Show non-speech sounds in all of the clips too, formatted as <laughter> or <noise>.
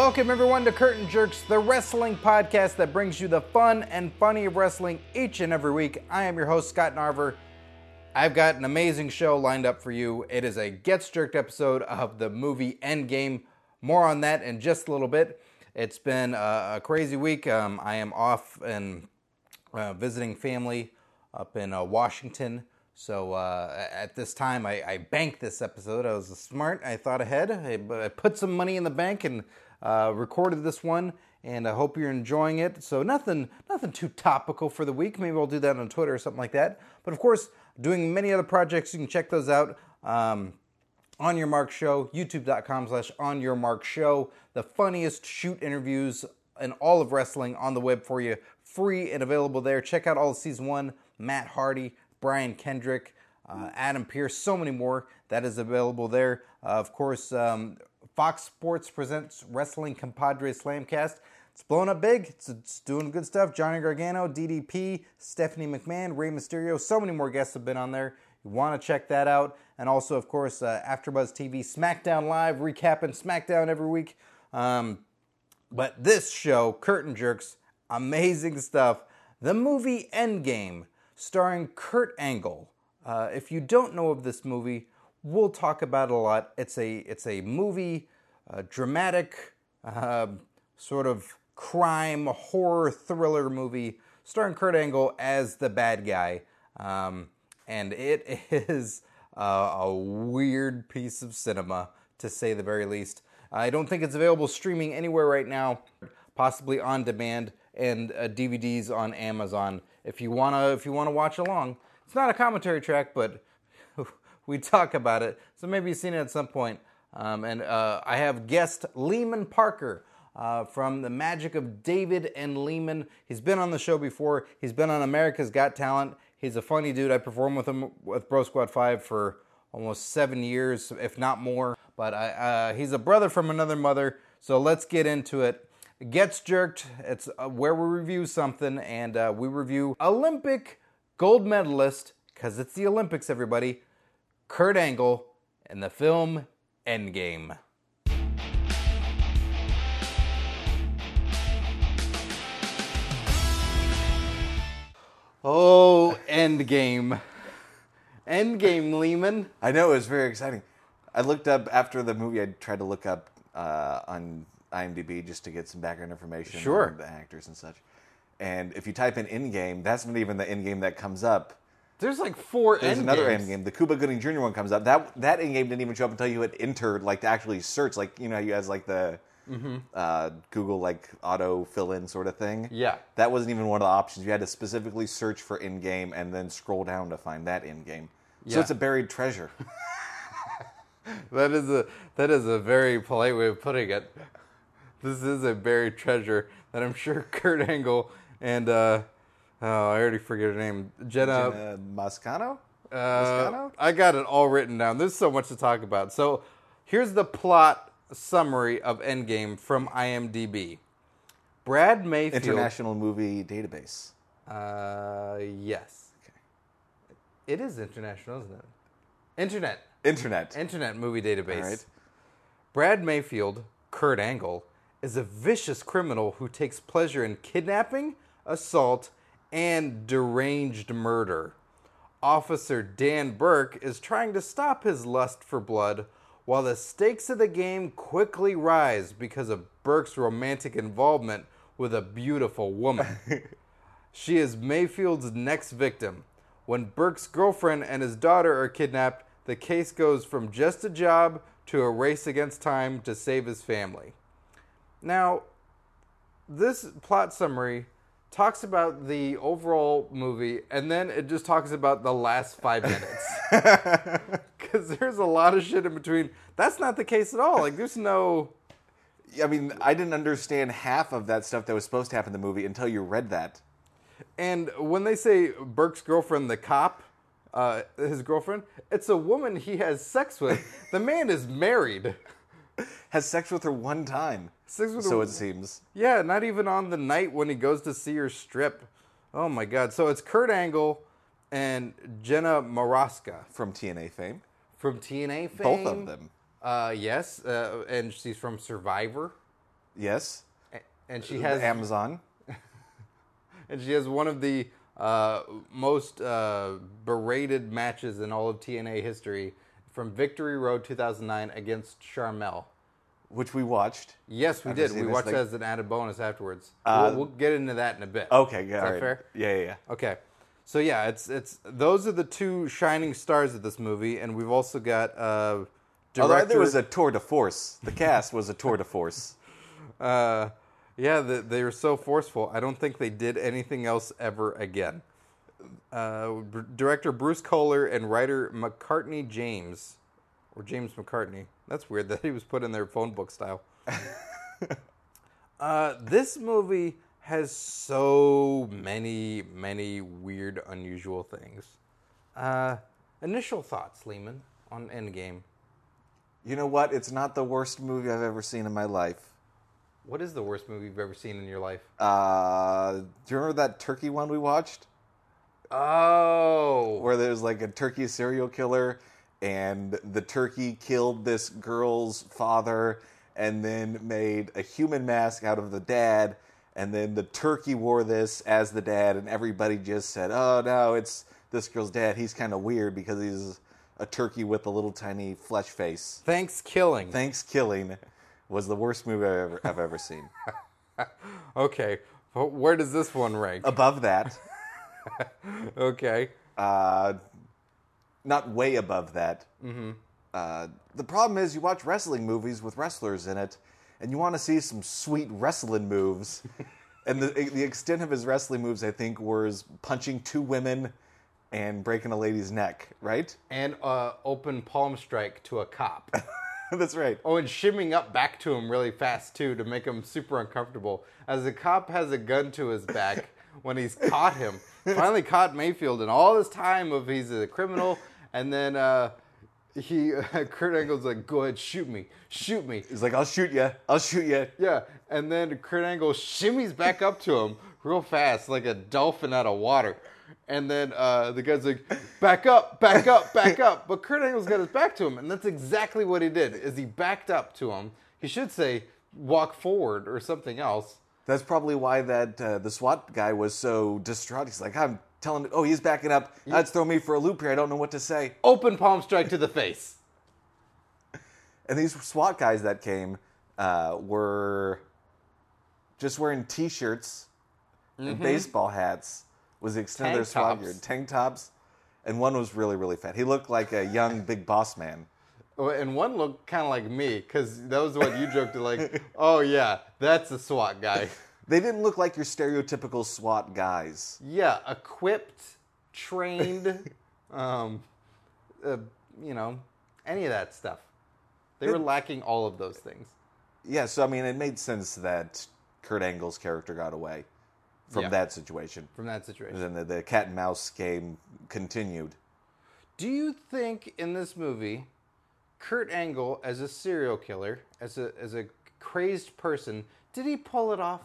Welcome, everyone, to Curtain Jerks, the wrestling podcast that brings you the fun and funny of wrestling each and every week. I am your host, Scott Narver. I've got an amazing show lined up for you. It is a Gets Jerked episode of the movie Endgame. More on that in just a little bit. It's been a, crazy week. Um, I am off and uh, visiting family up in uh, Washington. So uh, at this time, I, I, banked this episode. I was smart. I thought ahead. I, I put some money in the bank and uh, recorded this one. And I hope you're enjoying it. So nothing, nothing too topical for the week. Maybe I'll do that on Twitter or something like that. But of course, doing many other projects. You can check those out. Um, on Your Mark Show, youtube.com slash On Your Mark Show. The funniest shoot interviews in all of wrestling on the web for you, free and available there. Check out all of season one. Matt Hardy, Brian Kendrick, uh, Adam Pearce, so many more. That is available there. Uh, of course, um, Fox Sports presents Wrestling Compadre Slamcast. It's blowing up big. It's, it's, doing good stuff. Johnny Gargano, DDP, Stephanie McMahon, Rey Mysterio. So many more guests have been on there. You want to check that out. And also, of course, uh, AfterBuzz TV, SmackDown Live, recapping SmackDown every week. Um, but this show, Curtain Jerks, amazing stuff. The movie Endgame, starring Kurt Angle. Uh, if you don't know of this movie, we'll talk about it a lot. It's a it's a movie, uh, dramatic, uh, sort of crime horror thriller movie starring Kurt Angle as the bad guy. Um, and it <laughs> is a weird piece of cinema, to say the very least. I don't think it's available streaming anywhere right now, possibly on demand and uh, DVDs on Amazon. If you wanna, if you wanna watch along, it's not a commentary track, but we talk about it, so maybe you've seen it at some point. Um, and uh, I have guest Lehman Parker uh, from The Magic of David and Lehman. He's been on the show before. He's been on America's Got Talent. He's a funny dude. I performed with him with Bro Squad 5 for almost seven years, if not more. But I, uh, he's a brother from another mother. So let's get into it. Gets Jerked. It's uh, where we review something, and uh, we review Olympic gold medalist, because it's the Olympics, everybody, Kurt Angle, in the film Endgame. Oh, Endgame. Endgame, Lehman. I know, it was very exciting. I looked up after the movie, I tried to look up uh, on IMDb just to get some background information sure. on the actors and such. And if you type in Endgame, that's not even the Endgame that comes up. There's like four There's end another games. Endgame. The Cuba Gooding Jr. one comes up. That that end game didn't even show up until you had entered, like to actually search, like you know, you has like the Mm-hmm. uh, Google like auto fill in sort of thing. Yeah. That wasn't even one of the options. You had to specifically search for end game and then scroll down to find that end game. Yeah. So it's a buried treasure. <laughs> That is a that is a very polite way of putting it. This is a buried treasure that I'm sure Kurt Angle and uh, oh I already forget her name Jenna. Jenna Moscano? Uh, Moscano? I got it all written down. There's so much to talk about. So here's the plot summary of Endgame from IMDb. Brad Mayfield. International Movie Database. Uh, yes. Okay. It is international, isn't it? Internet. Internet. Internet movie database. All right. Brad Mayfield, Kurt Angle, is a vicious criminal who takes pleasure in kidnapping, assault, and deranged murder. Officer Dan Burke is trying to stop his lust for blood while the stakes of the game quickly rise because of Burke's romantic involvement with a beautiful woman. <laughs> She is Mayfield's next victim. When Burke's girlfriend and his daughter are kidnapped, the case goes from just a job to a race against time to save his family. Now, this plot summary talks about the overall movie and then it just talks about the last five minutes. <laughs> <laughs> Because there's a lot of shit in between. That's not the case at all. Like, there's no. I mean, I didn't understand half of that stuff that was supposed to happen in the movie until you read that. And when they say Burke's girlfriend, the cop, uh, his girlfriend, it's a woman he has sex with. the man is married. <laughs> <laughs> Has sex with her one time. Sex with so her- it seems. Yeah, not even on the night when he goes to see her strip. Oh my god. So it's Kurt Angle and Jenna Morasca From TNA fame. from TNA fame. Both of them. Uh, yes, uh, and she's from Survivor. Yes. A- And she has Amazon. <laughs> and she has one of the uh, most uh, berated matches in all of TNA history from Victory Road 2009 against Sharmell. Which we watched. Yes, we I've did. seen We this watched thing. that as an added bonus afterwards. Uh, we'll, we'll get into that in a bit. Okay, yeah, Is that right. fair? Yeah, yeah, yeah. Okay. So yeah, it's it's those are the two shining stars of this movie, and we've also got uh, director. Although there was a tour de force. The cast was a tour de force. <laughs> uh, yeah, the, they were so forceful. I don't think they did anything else ever again. Uh, b- director Bruce Koehler and writer McCartney James, or James McCartney. That's weird that he was put in their phone book style. <laughs> uh, this movie has so many, many weird, unusual things. Uh, initial thoughts, Lehman, on Endgame. You know what? It's not the worst movie I've ever seen in my life. What is the worst movie you've ever seen in your life? Uh, do you remember that turkey one we watched? Oh, Where there's like a turkey serial killer and the turkey killed this girl's father and then made a human mask out of the dad and then the turkey wore this as the dad and everybody just said, "Oh no, it's this girl's dad. He's kind of weird because he's a turkey with a little tiny flesh face." thanks killing. ThanksKilling was the worst movie I've ever, I've ever seen. <laughs> Okay, but where does this one rank? Above that, <laughs> Okay, uh, not way above that. Mm-hmm. Uh, the problem is, you watch wrestling movies with wrestlers in it, and you want to see some sweet wrestling moves. <laughs> and the the extent of his wrestling moves, I think, was punching two women and breaking a lady's neck. Right? and uh, open palm strike to a cop. <laughs> That's right. Oh, and shimming up back to him really fast too to make him super uncomfortable. As the cop has a gun to his back when he's caught him, finally caught Mayfield, and all this time of he's a criminal, and then uh, he <laughs> Kurt Angle's like, "Go ahead, shoot me, shoot me." He's like, "I'll shoot you. I'll shoot you." Yeah, and then Kurt Angle shimmies back up to him real fast, like a dolphin out of water. And then uh, the guy's like, "Back up, back up, back up!" But Kurt Angle's got his back to him, and that's exactly what he did. Is he backed up to him? He should say, "Walk forward" or something else. That's probably why that uh, the SWAT guy was so distraught. He's like, "I'm telling, oh, he's backing up. That's throwing me for a loop here. I don't know what to say." Open palm strike to the face. <laughs> And these SWAT guys that came uh, were just wearing T-shirts and baseball hats. Was the extent of their SWAT tops. gear? Tank tops, and one was really really fat. He looked like a young big boss man. And one looked kind of like me, because that was what you joked to, like, <laughs> "Oh yeah, that's a SWAT guy." They didn't look like your stereotypical SWAT guys. Yeah, equipped, trained, <laughs> um, uh, you know, any of that stuff. They were lacking all of those things. Yeah, so I mean, it made sense that Kurt Angle's character got away from Yeah. that situation. from that situation. And then the, the cat and mouse game continued. Do you think in this movie, Kurt Angle as a serial killer, as a as a crazed person, did he pull it off?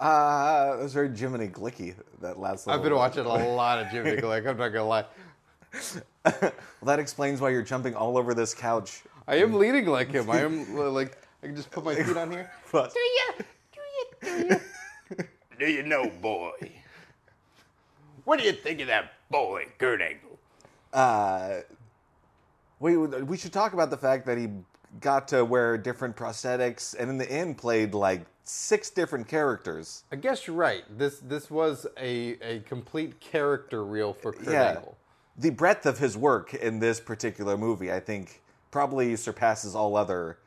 Uh, it was very Jiminy Glicky, that last little I've been watching a <laughs> lot of Jimmy Glick. I'm not gonna lie. <laughs> Well, that explains why you're jumping all over this couch. I am leading like him. I am like I can just put my feet on here. <laughs> But Do you? Do you? Do you? do you know, boy? What do you think of that boy, Kurt Angle? uh, we, we should talk about the fact that he got to wear different prosthetics and in the end played like six different characters. I guess you're right. This this was a, a complete character reel for Kurt yeah. Angle. The breadth of his work in this particular movie, I think, probably surpasses all other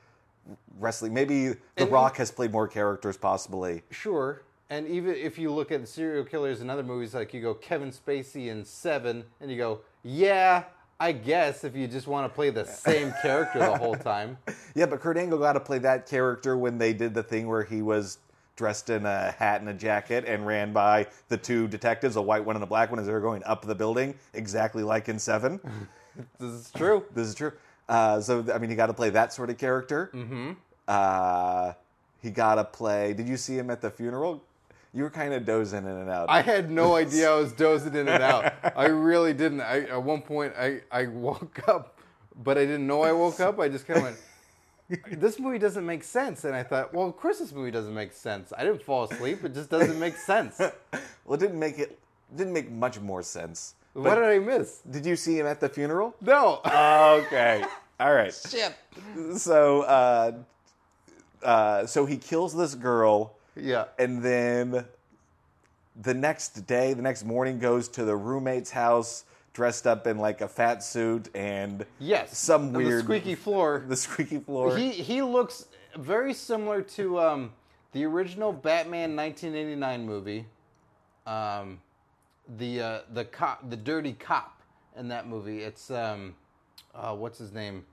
wrestling. Maybe The And- Rock has played more characters, possibly. Sure. And even if you look at serial killers in other movies, like you go Kevin Spacey in Seven, and you go, yeah, I guess if you just want to play the same character the whole time. <laughs> Yeah, but Kurt Angle got to play that character when they did the thing where he was dressed in a hat and a jacket and ran by the two detectives, a white one and a black one, as they were going up the building, exactly like in Seven. <laughs> This is true. this is true. Uh, so, I mean, he got to play that sort of character. Mm-hmm. Uh, he got to play. Did you see him at the funeral? You were kind of dozing in and out. I had no <laughs> idea I was dozing in and out. I really didn't. I, at one point, I, I woke up, but I didn't know I woke up. I just kind of went, <laughs> this movie doesn't make sense. And I thought, well, of course this movie doesn't make sense. I didn't fall asleep. It just doesn't make sense. <laughs> Well, it didn't make it didn't make much more sense. what did I miss? Did you see him at the funeral? No. okay. All right. Shit. So, uh, uh, so he kills this girl, Yeah. and then the next day, the next morning, goes to the roommate's house dressed up in like a fat suit and Yes. some And weird The squeaky floor. <laughs> the squeaky floor. He he looks very similar to um, the original Batman 1989 movie. Um, the uh, the cop, the dirty cop in that movie. It's um, uh, what's his name?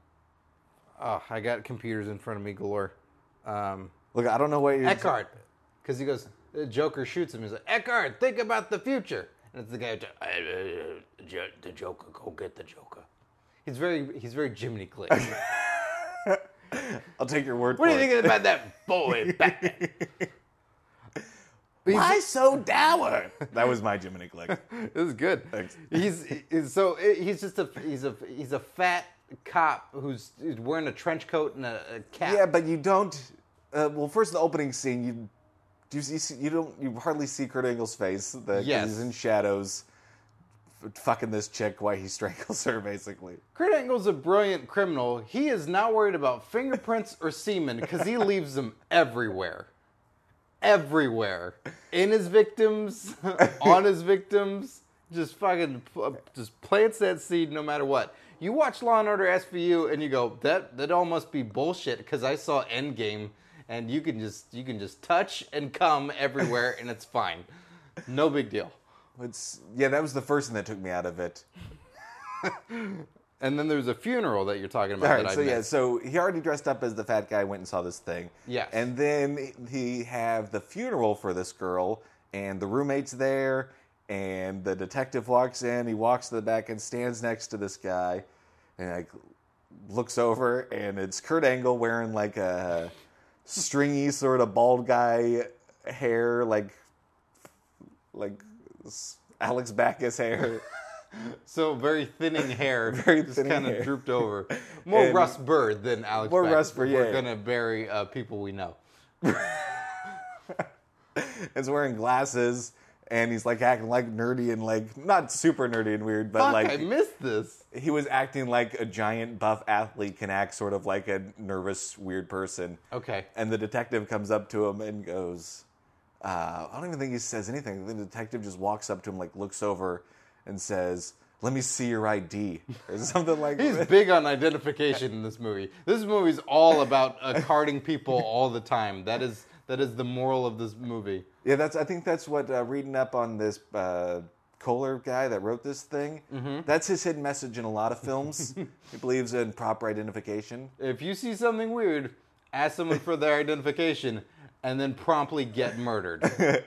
Oh, I got computers in front of me galore. Um, Look, I don't know what you're Eckhardt, because he goes, the Joker shoots him. He's like, Eckhardt, think about the future. And it's the guy, who, "Uh, uh, Jo- the Joker, go get the Joker. He's very, he's very Jiminy Glick. <laughs> I'll take your word What for do you thinking about that boy, <laughs> Batman? Why so dour? <laughs> that was my Jiminy Glick. This is good. Thanks. He's, he's so he's just a he's a he's a fat cop who's, who's wearing a trench coat and a, a cap. Yeah, but you don't. Uh, well, first the opening scene, you do you see you don't you hardly see Kurt Angle's face. The, Yes. he's in shadows, f- fucking this chick while he <laughs> strangles her, basically. Kurt Angle's a brilliant criminal. He is not worried about fingerprints or semen because he leaves them everywhere. Everywhere. In his victims, <laughs> on his victims. Just fucking uh, just plants that seed no matter what. You watch Law and Order SVU and you go, that that all must be bullshit because I saw Endgame and you can just you can just touch and come everywhere and it's fine. No big deal. It's yeah, that was the first thing that took me out of it. <laughs> And then there's a funeral that you're talking about. All that right, I so yeah, so he already dressed up as the fat guy, went and saw this thing. Yeah, And then he have the funeral for this girl, and the roommate's there, and the detective walks in. He walks to the back and stands next to this guy, and like looks over, and it's Kurt Angle wearing like a stringy sort of bald guy hair, like like Alex Backus hair. <laughs> So very thinning hair, <laughs> Very just kind of drooped over. More And- Russ Bird than Alex. More Beck. Russ Bird, We're yeah. gonna bury uh, people we know. <laughs> is wearing glasses and he's like acting like nerdy and like not super nerdy and weird, but Fuck, like I missed this. he was acting like a giant buff athlete can act sort of like a nervous weird person. Okay. And the detective comes up to him and goes, uh, I don't even think he says anything. The detective just walks up to him, like looks over and says, "Let me see your ID" or <laughs> something like He's that. big on identification in this movie. This movie's all about uh, carding people all the time. That is that is the moral of this movie. Yeah, that's. I think that's what uh, reading up on this uh, Koehler guy that wrote this thing. Mm-hmm. That's his hidden message in a lot of films. <laughs> he believes in proper identification. If you see something weird, ask someone for their identification, and then promptly get murdered. <laughs>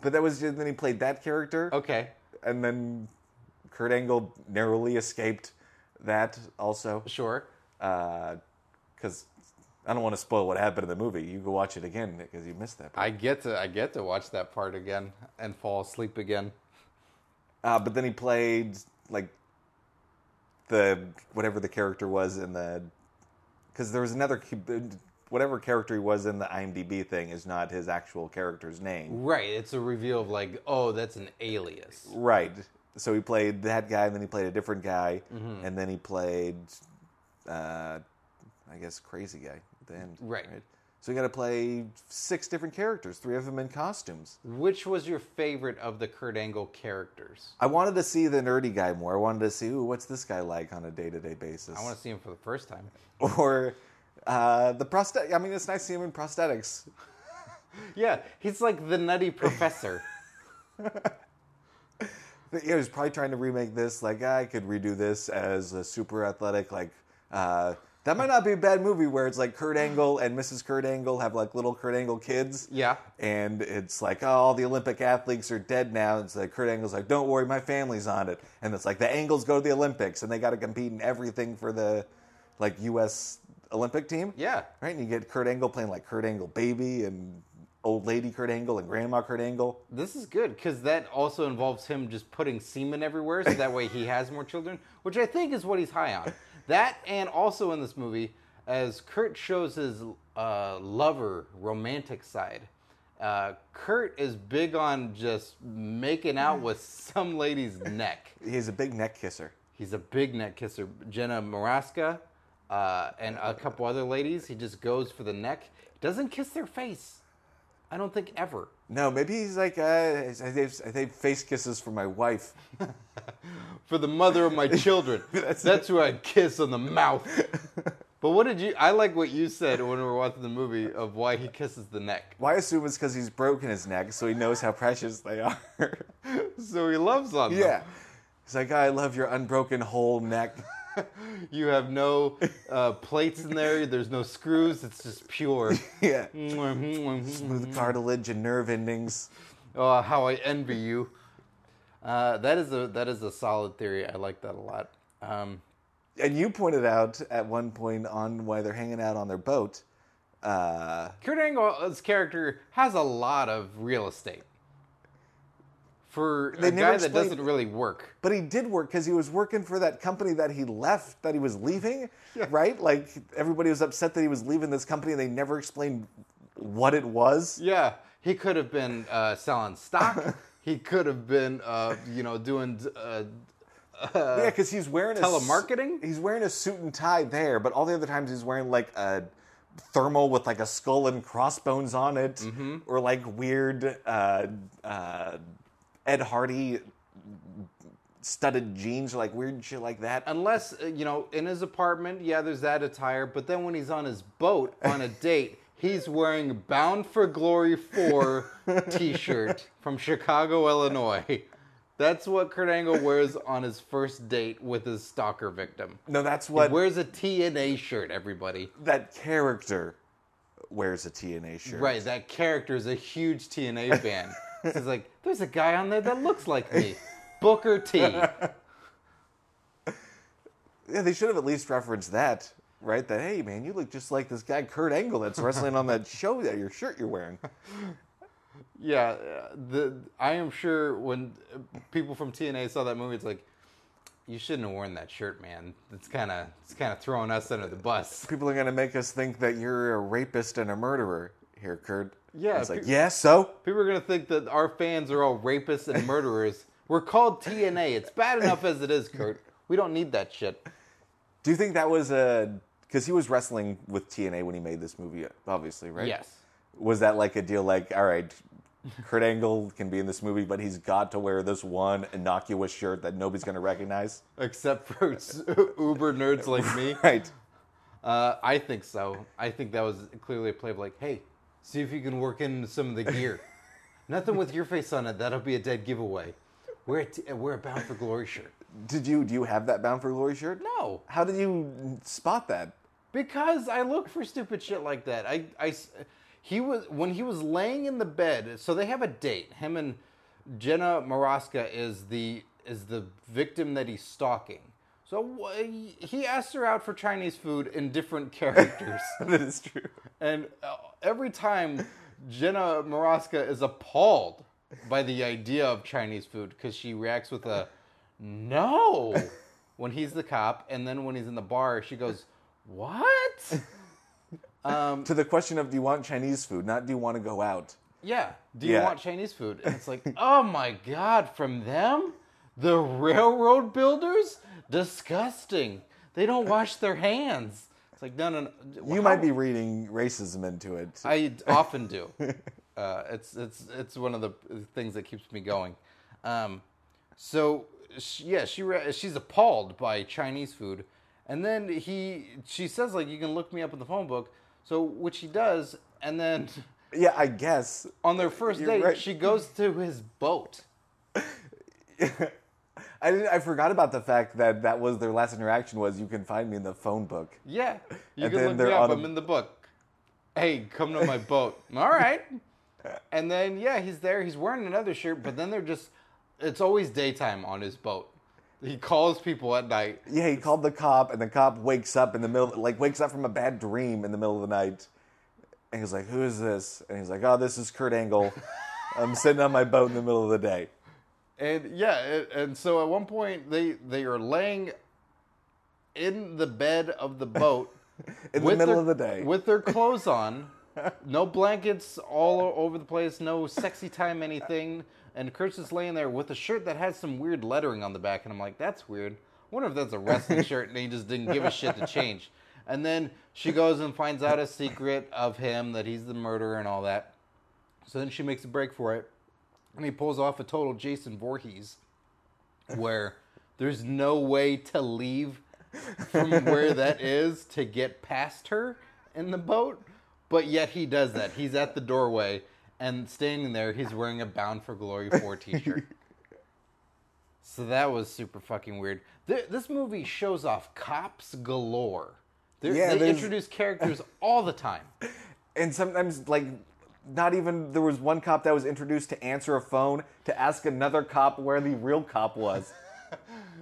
But that was just, then he played that character, Okay, and then Kurt Angle narrowly escaped that also sure. because I don't want to spoil what happened in the movie. You go watch it again because you missed that. Part. I get to I get to watch that part again and fall asleep again. Uh, but then he played like the whatever the character was in the because there was another whatever character he was in the IMDb thing is not his actual character's name. Right, it's a reveal of like, oh, that's an alias. Right. So he played that guy, and then he played a different guy, Mm-hmm. and then he played, uh, I guess, crazy guy the end. Right. So you got to play six different characters, three of them in costumes. Which was your favorite of the Kurt Angle characters? I wanted to see the nerdy guy more. I wanted to see, ooh, what's this guy like on a day to day basis? I want to see him for the first time. <laughs> or uh, the prosthetic. I mean, it's nice to see him in prosthetics. <laughs> Yeah, he's like the nutty professor. Yeah, <laughs> he was probably trying to remake this. Like, I could redo this as a super athletic. Like, uh, that might not be a bad movie where it's like Kurt Angle and Mrs. Kurt Angle have like little Kurt Angle kids. Yeah. And it's like, oh, all the Olympic athletes are dead now. It's like Kurt Angle's like, don't worry, my family's on it. And it's like the Angles go to the Olympics and they got to compete in everything for the like U.S. Olympic team. Yeah. Right. And you get Kurt Angle playing like Kurt Angle baby and old lady Kurt Angle and grandma Kurt Angle. This is good because that also involves him just putting semen everywhere so that way he has more children, which I think is what he's high on. That and also in this movie, as Kurt shows his uh, lover romantic side, uh, Kurt is big on just making out with some lady's neck. <laughs> He's a big neck kisser. He's a big neck kisser. Jenna Morasca uh, and a couple other ladies. He just goes for the neck. Doesn't kiss their face. I don't think ever. No, maybe he's like, uh, I think face kisses for my wife. <laughs> For the mother of my children. <laughs> That's, who I'd kiss on the mouth. But what did you? I like what you said when we were watching the movie of why he kisses the neck. Well, I assume it's because he's broken his neck, so he knows how precious they are. <laughs> So he loves on them. yeah. He's like, I love your unbroken whole neck. <laughs> You have no uh, plates in there. There's no screws. It's just pure. <laughs> yeah. <laughs> Smooth cartilage and nerve endings. Oh, how I envy you. Uh, that is a that is a solid theory. I like that a lot. Um, And you pointed out at one point on why they're hanging out on their boat. Uh, Kurt Angle's character has a lot of real estate for They a guy that doesn't really work. but he did work because he was working for that company that he left, that he was leaving, right? Like everybody was upset that he was leaving this company. and They never explained what it was. Yeah, he could have been uh, selling stock. <laughs> he could have been, uh, you know, doing. Uh, yeah, because he's wearing a telemarketing? He's wearing a suit and tie there, but all the other times he's wearing like a thermal with like a skull and crossbones on it, Mm-hmm. or like weird uh, uh, Ed Hardy studded jeans, or like weird shit like that. unless uh, you know, in his apartment, yeah, there's that attire. But then when he's on his boat on a <laughs> date, he's wearing "Bound for Glory 4" <laughs> T-shirt from Chicago, Illinois. That's what Kurt Angle wears on his first date with his stalker victim. no, that's He what wears a TNA shirt, everybody. that character wears a TNA shirt. Right, that character is a huge TNA fan. <laughs> He's like, there's a guy on there that looks like me. Booker T. <laughs> Yeah, they should have at least referenced that, right? That hey, man, you look just like this guy Kurt Angle that's wrestling on that show that your shirt you're wearing. <laughs> Yeah, uh, the I am sure when uh, people from TNA saw that movie, it's like, you shouldn't have worn that shirt, man. It's kind of it's kind of throwing us under the bus. People are gonna make us think that you're a rapist and a murderer here, Kurt. Yeah, it's like pe- yeah, so People are gonna think that our fans are all rapists and murderers. We're called TNA. It's bad enough as it is, Kurt. We don't need that shit. do you think that was a because he was wrestling with TNA when he made this movie, obviously, right? Yes. Was that like a deal? Like, all right, Kurt Angle can be in this movie, but he's got to wear this one innocuous shirt that nobody's gonna recognize. Except for uber nerds like me. <laughs> Right. Uh, I think so. I think that was clearly a play of like, hey, see if you can work in some of the gear. <laughs> Nothing with your face on it. That'll be a dead giveaway. Wear a, t- wear a Bound for Glory shirt. Did you do you have that Bound for Glory shirt? No, How did you spot that? because I look for stupid shit like that. I, I he was when he was laying in the bed. So they have a date. Him and Jenna Morasca is the is the victim that he's stalking. So wh- he asked her out for Chinese food in different <laughs> characters. <laughs> that is true. And uh, every time Jenna Morasca is appalled by the idea of Chinese food because she reacts with a no <laughs> when he's the cop, and then when he's in the bar, she goes, "What?" Um, To the question of do you want Chinese food, not do you want to go out? yeah. Do you Yeah. want Chinese food? And it's like, oh my god, from them, the railroad builders, disgusting. They don't wash their hands. It's like, no, no, no. You How- might be reading racism into it. I <laughs> often do. Uh, it's it's it's one of the things that keeps me going. Um, so she, yeah, she re- she's appalled by Chinese food, and then he she says like you can look me up in the phone book. So which he does, and then <laughs> yeah, I guess. on their 1st You're date, right. she goes to his boat. <laughs> I didn't, I forgot about the fact that that was their last interaction was you can find me in the phone book. Yeah, you And can look me up. a- I'm in the book. Hey, come to my <laughs> boat. All right. And then yeah, he's there. He's wearing another shirt, but then they're just. It's always daytime on his boat. He calls people at night. Yeah, he called the cop, and the cop wakes up in the middle, like wakes up from a bad dream in the middle of the night, and he's like, "Who is this?" And he's like, "Oh, this is Kurt Angle. <laughs> I'm sitting on my boat in the middle of the day." And yeah, and- and so at one point they they are laying in the bed of the boat <laughs> In the middle their- of the day. with their clothes on, <laughs> no blankets all over the place, no sexy time anything, and Kurt's just laying there with a shirt that has some weird lettering on the back, and I'm like, that's weird. I wonder if that's a wrestling shirt, and he just didn't give a shit to change. And then she goes and finds out a secret of him that he's the murderer and all that. So then she makes a break for it, and he pulls off a total Jason Voorhees, where there's no way to leave from where that <laughs> is to get past her in the boat, but yet he does that. He's at the doorway and standing there, he's wearing a Bound for Glory 4 t shirt. <laughs> so that was super fucking weird. This movie shows off cops galore. They're- Yeah, they introduce characters all the time. <laughs> and sometimes like not even there was one cop that was introduced to answer a phone to ask another cop where the real cop was. <laughs>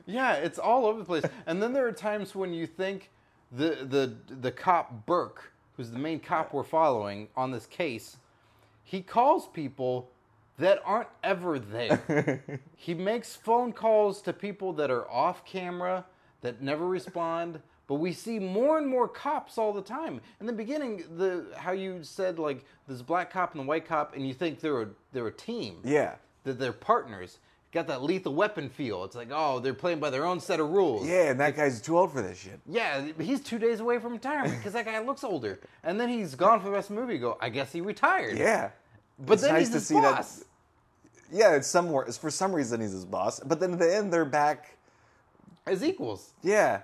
Yeah, it's all over the place. And then there are times when you think the the the cop Burke, who's the main cop we're following on this case, he calls people that aren't ever there. <laughs> he makes phone calls to people that are off camera that never respond. But we see more and more cops all the time. In the beginning, the how you said like this black cop and the white cop, and you think they're a, they're a team yeah. that they're partners. Got that lethal weapon feel. It's like, oh, they're playing by their own set of rules. Yeah, and that guy's too old for this shit. Yeah, he's two days away from retirement <laughs> because that guy looks older. And then he's gone for the rest of the movie. You go, I guess he retired. Yeah. But It's then nice he's to his see boss. that Yeah, it's somewhere it's for some reason he's his boss. But then at the end they're back As equals. yeah.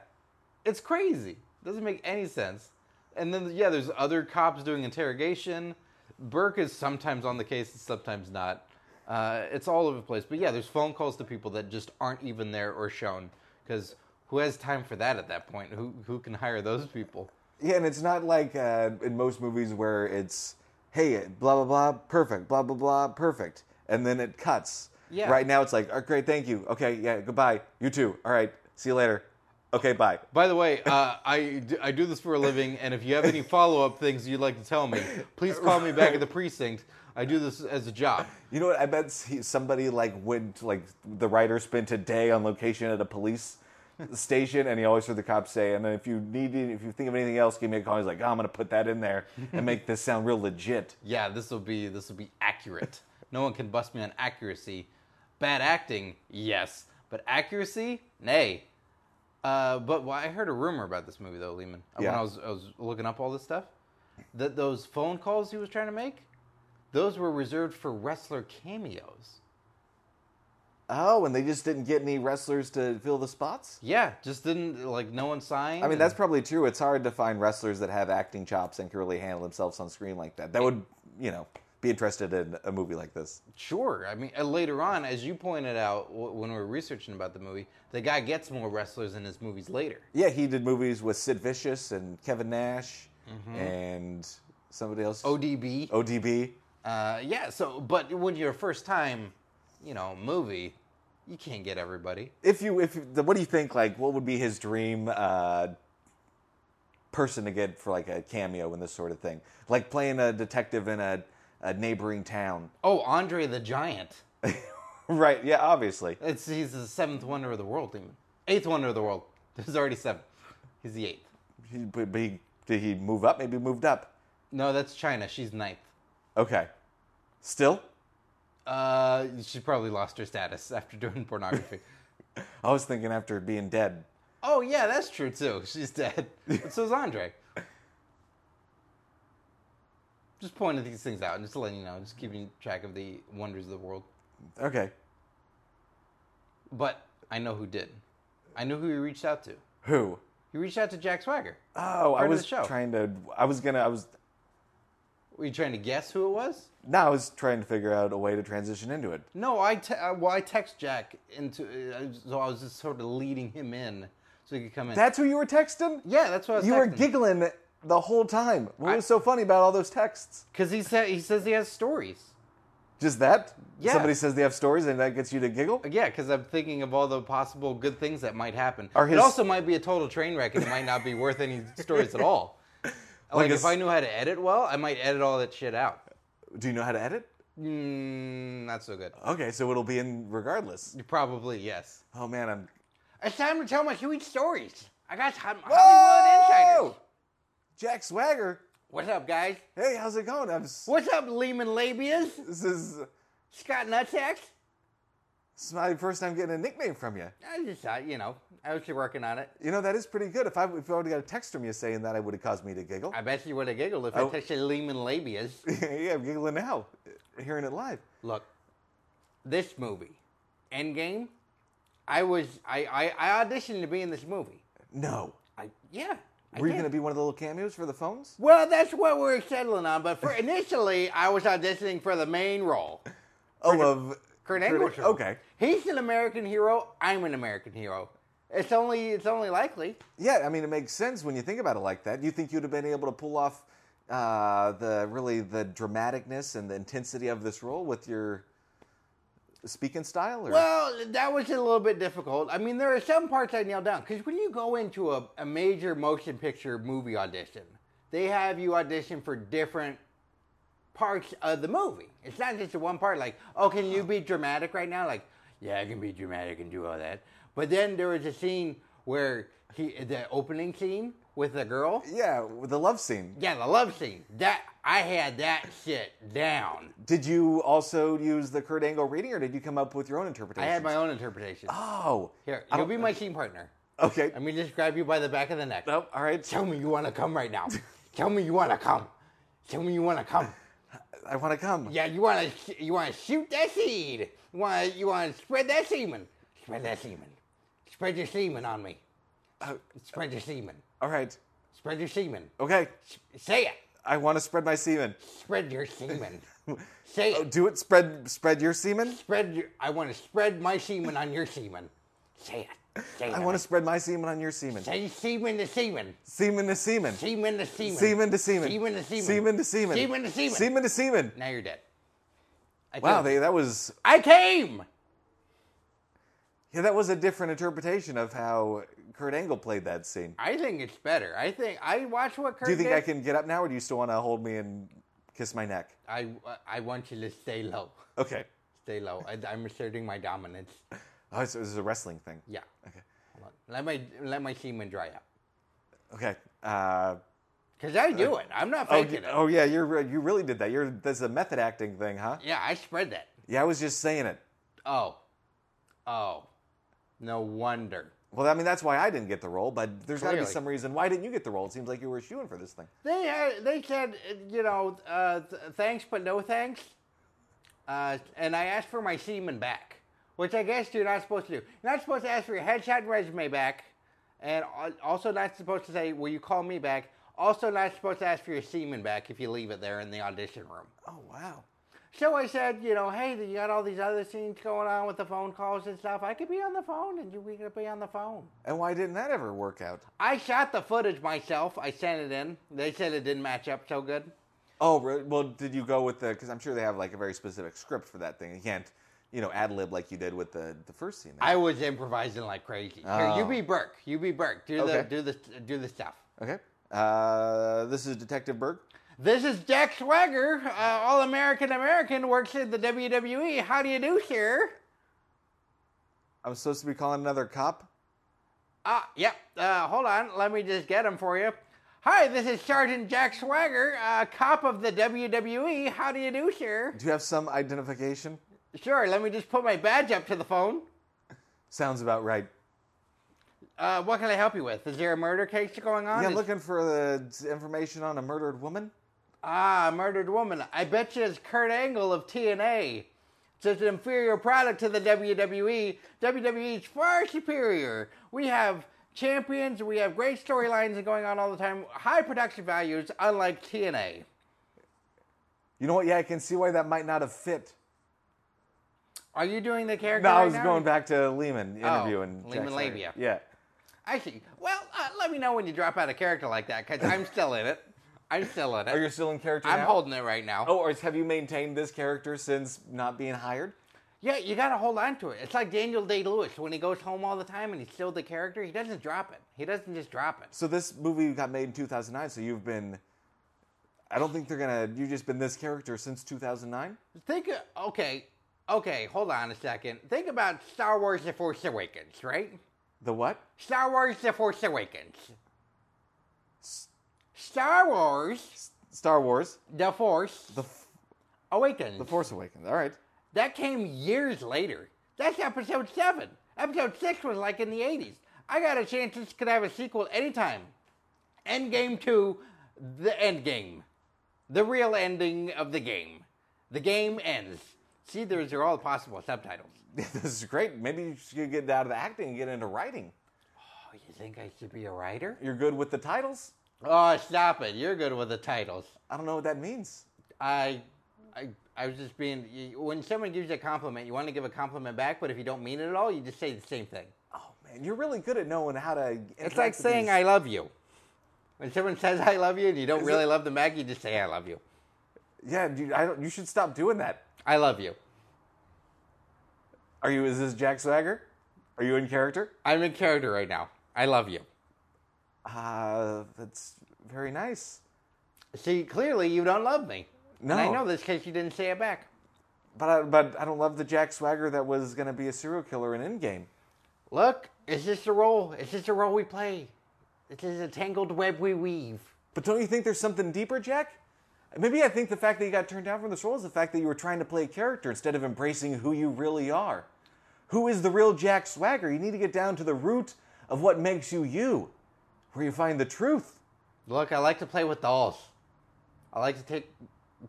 It's crazy. It Doesn't make any sense. And then, yeah, there's other cops doing interrogation. Burke is sometimes on the case and sometimes not. Uh, it's all over the place. But yeah, there's phone calls to people that just aren't even there or shown. Because who has time for that at that point? Who, who can hire those people? Yeah, and it's not like uh, in most movies where it's, hey, blah blah blah, perfect, blah blah blah, perfect, and then it cuts. Yeah. Right now it's like, oh, great, thank you. Okay, yeah, goodbye. You too. All right, see you later. Okay, bye. By the way, uh, I, do, I do this for a living, and if you have any <laughs> follow up things you'd like to tell me, please call me back at the precinct. I do this as a job. You know what? I bet he- somebody like went like the writer spent a day on location at a police station, and he always heard the cops say, "And then if you need, if you think of anything else, give me a call." He's like, oh, "I'm gonna put that in there and make this sound real legit." Yeah, this will be this will be accurate. No one can bust me on accuracy. Bad acting, yes, but accuracy, nay. Uh, but well, I heard a rumor about this movie though, Lehman. uh, When I was I was looking up all this stuff, that those phone calls he was trying to make, those were reserved for wrestler cameos. Oh, and they just didn't get any wrestlers to fill the spots. Yeah, just didn't like no one signed. I mean, and- that's probably true. It's hard to find wrestlers that have acting chops and can really handle themselves on screen like that. That would, you know, be interested in a movie like this. Sure. I mean, uh, later on, as you pointed out when we were researching about the movie, the guy gets more wrestlers in his movies later. Yeah, he did movies with Sid Vicious and Kevin Nash and somebody else. ODB. ODB. Uh, yeah. So, but when you're a first time, you know, movie, you can't get everybody. If you, if you- what do you think? Like, what would be his dream uh, person to get for like a cameo in this sort of thing? Like playing a detective in a, a neighboring town. <laughs> Oh, Andre the Giant. right? Yeah, obviously. It's he's the seventh wonder of the world, demon. Eighth wonder of the world. <laughs> There's already seven. He's the eighth. He, but he, did he move up? Maybe moved up. No, that's China. She's ninth. Okay. Still, Uh, she probably lost her status <laughs> after doing pornography. I was thinking after being dead. oh yeah, that's true too. She's dead. But so's Andre. Just pointing these things out, and just letting you know, just keeping track of the wonders of the world. Okay. But I know who did. I know who he reached out to. Who? He reached out to Jack Swagger. Oh, I was trying to. I was gonna. I was. Were you trying to guess who it was? No, I was trying to figure out a way to transition into it. No, I te- uh, well, I text Jack into, uh, so I was just sort of leading him in so he could come in. That's who you were texting. yeah, that's what I was You were giggling the whole time. What I- was so funny about all those texts? Because he said he says he has stories. Just that? Yeah. Somebody says they have stories and that gets you to giggle? Yeah, because I'm thinking of all the possible good things that might happen. Are It also might be a total train wreck, and it might not be worth any stories at all. <laughs> Like, a if I knew how to edit well, I might edit all that shit out. Do you know how to edit? Mm, not so good. Okay, so it'll be in regardless. Probably yes. Oh man, I'm It's time to tell my sweet stories. I got Hol- Hollywood Insiders. Jack Swagger. What's up, guys? Hey, how's it going? I'm. s- What's up, Lehman Labias? This is, uh, Scott Nutsacks? this is my first time getting a nickname from you. I just thought, you know, I was just working on it. You know that is pretty good. If I if I would have got a text from you saying that, it would have caused me to giggle. I bet you would have giggled if Oh. I texted Lehman Labias. <laughs> yeah, I'm giggling now, hearing it live. Look, this movie, Endgame, I was, I, I, I auditioned to be in this movie. No. I, yeah. Were you going to be one of the little cameos for the phones? Well, that's what we're settling on. But for <laughs> initially, I was auditioning for the main role. Oh, of Kurt Angle's role. Okay. He's an American hero. I'm an American hero. It's only it's only likely. Yeah, I mean, it makes sense when you think about it like that. You think you'd have been able to pull off uh, the really the dramaticness and the intensity of this role with your speaking style? Or? Well, that was a little bit difficult. I mean, there are some parts I nailed down because when you go into a, a major motion picture movie audition, they have you audition for different parts of the movie. It's not just one part. Like, oh, can you be dramatic right now? Like, yeah, I can be dramatic and do all that. But then there was a scene where he, the opening scene with the girl. yeah, with the love scene. Yeah, the love scene. That I had that shit down. Did you also use the Kurt Angle reading, or did you come up with your own interpretation? I had my own interpretation. Oh, Here, you'll be my scene partner. Okay. Let me just grab you by the back of the neck. Nope. All right. Tell me you want to come right now. Tell me you want to come. Tell me you want to come. I want to come. Yeah, you want to you want to shoot that seed. You want to you want to spread that semen. Spread that semen. Spread your semen on me. Uh, Spread your semen. All right. Spread your semen. Okay. Say it. I want to spread my semen. Spread your semen. <laughs> Say Oh, it. do it. Spread. Spread your semen. Spread your. I want to spread my semen on your semen. Say it. Say it. I want to spread my semen on your semen. say semen to semen. Semen to semen. Semen to semen. Semen to semen. Semen to semen. Semen to semen. Semen to semen. Semen to semen. Now you're dead. I Wow, they, that was I came. yeah, that was a different interpretation of how Kurt Angle played that scene. I think it's better. I think I watch what Kurt Do you think did. I can get up now, or do you still want to hold me and kiss my neck? I I want you to stay low. Okay. Stay low. I, I'm asserting my dominance. Oh, so this is a wrestling thing. Yeah. Okay. Let my let my semen dry up. Okay. Uh, Cause I do it. I'm not oh, faking y- it. oh yeah, you're you really did that. You're that's a method acting thing, huh? Yeah, I spread that. Yeah, I was just saying it. Oh. Oh. No wonder. Well, I mean that's why I didn't get the role, but there's got to be Clearly. some reason. Why didn't you get the role? It seems like you were shooing for this thing. They had, they said, uh, you know, uh, th- thanks but no thanks. Uh, and I asked for my semen back, which I guess you're not supposed to do. You're not supposed to ask for your headshot and resume back, and al- also not supposed to say, "Will you call me back?" Also not supposed to ask for your semen back if you leave it there in the audition room. Oh wow. So I said, you know, hey, you got all these other scenes going on with the phone calls and stuff. I could be on the phone, and you we could be on the phone. And why didn't that ever work out? I shot the footage myself. I sent it in. They said it didn't match up so good. Oh, well, did you go with the? Because I'm sure they have like a very specific script for that thing. You can't, you know, ad lib like you did with the the first scene. there. I was improvising like crazy. Here, you Oh. be Burke. You be Burke. Do Okay. the do the do the stuff. Okay. Uh, this is Detective Berg. This is Jack Swagger, uh, All American American, works in the WWE. How do you do, sir? I'm supposed to be calling another cop. Ah, yep. Uh, hold on. Let me just get him for you. Hi, this is Sergeant Jack Swagger, uh, cop of the WWE. How do you do, sir? Do you have some identification? Sure. Let me just put my badge up to the phone. Sounds about right. Uh, what can I help you with? Is there a murder case going on? Yeah, I'm Is- looking for the information on a murdered woman. Ah, murdered woman. I bet you it's Kurt Angle of TNA. It's just an inferior product to the WWE. WWE is far superior. We have champions, we have great storylines going on all the time, high production values, unlike TNA. You know what? Yeah, I can see why that might not have fit. Are you doing the character? No, I was now? going back to Lehman interview Oh, and Lehman Labia. Yeah. I see. Well, uh, let me know when you drop out a character like that, because I'm still in it. I'm still in it. Are you still in character I'm now? holding it right now. Oh, or have you maintained this character since not being hired? Yeah, you gotta hold on to it. It's like Daniel Day Lewis when he goes home all the time and he's still the character. He doesn't drop it. He doesn't just drop it. So this movie got made in 2009. So you've been. I don't think they're gonna. You've just been this character since 2009. Think, okay, okay, hold on a second. Think about Star Wars: The Force Awakens, right? The what? Star Wars: The Force Awakens. Star Wars: Star Wars. The Force The F- Awakens. The Force Awakens. All right. That came years later. That's episode seven. Episode six was like in the 80s. I got a chance this could have a sequel anytime. Endgame 2, the end game. The real ending of the game. The game ends. See, those are all possible subtitles. <laughs> this is great. Maybe you should get out of the acting and get into writing. Oh, you think I should be a writer? You're good with the titles. Oh, stop it. You're good with the titles. I don't know what that means. I, I, I was just being. you- When someone gives you a compliment, you want to give a compliment back, but if you don't mean it at all, you just say the same thing. Oh man, you're really good at knowing how to. It's like saying I love you. When someone says I love you and you don't Is really it- love them back, you just say I love you. Yeah, dude, I don't, you should stop doing that. I love you. Are you? Is this Jack Swagger? Are you in character? I'm in character right now. I love you. Uh, that's very nice. See, clearly you don't love me. And I know this because you didn't say it back. But I, but I don't love the Jack Swagger that was going to be a serial killer in Endgame. Look, it's just a role. It's just a role we play. It is a tangled web we weave. But don't you think there's something deeper, Jack? Maybe I think the fact that you got turned down from this role is the fact that you were trying to play a character instead of embracing who you really are. Who is the real Jack Swagger? You need to get down to the root of what makes you you, where you find the truth. Look, I like to play with dolls. I like to take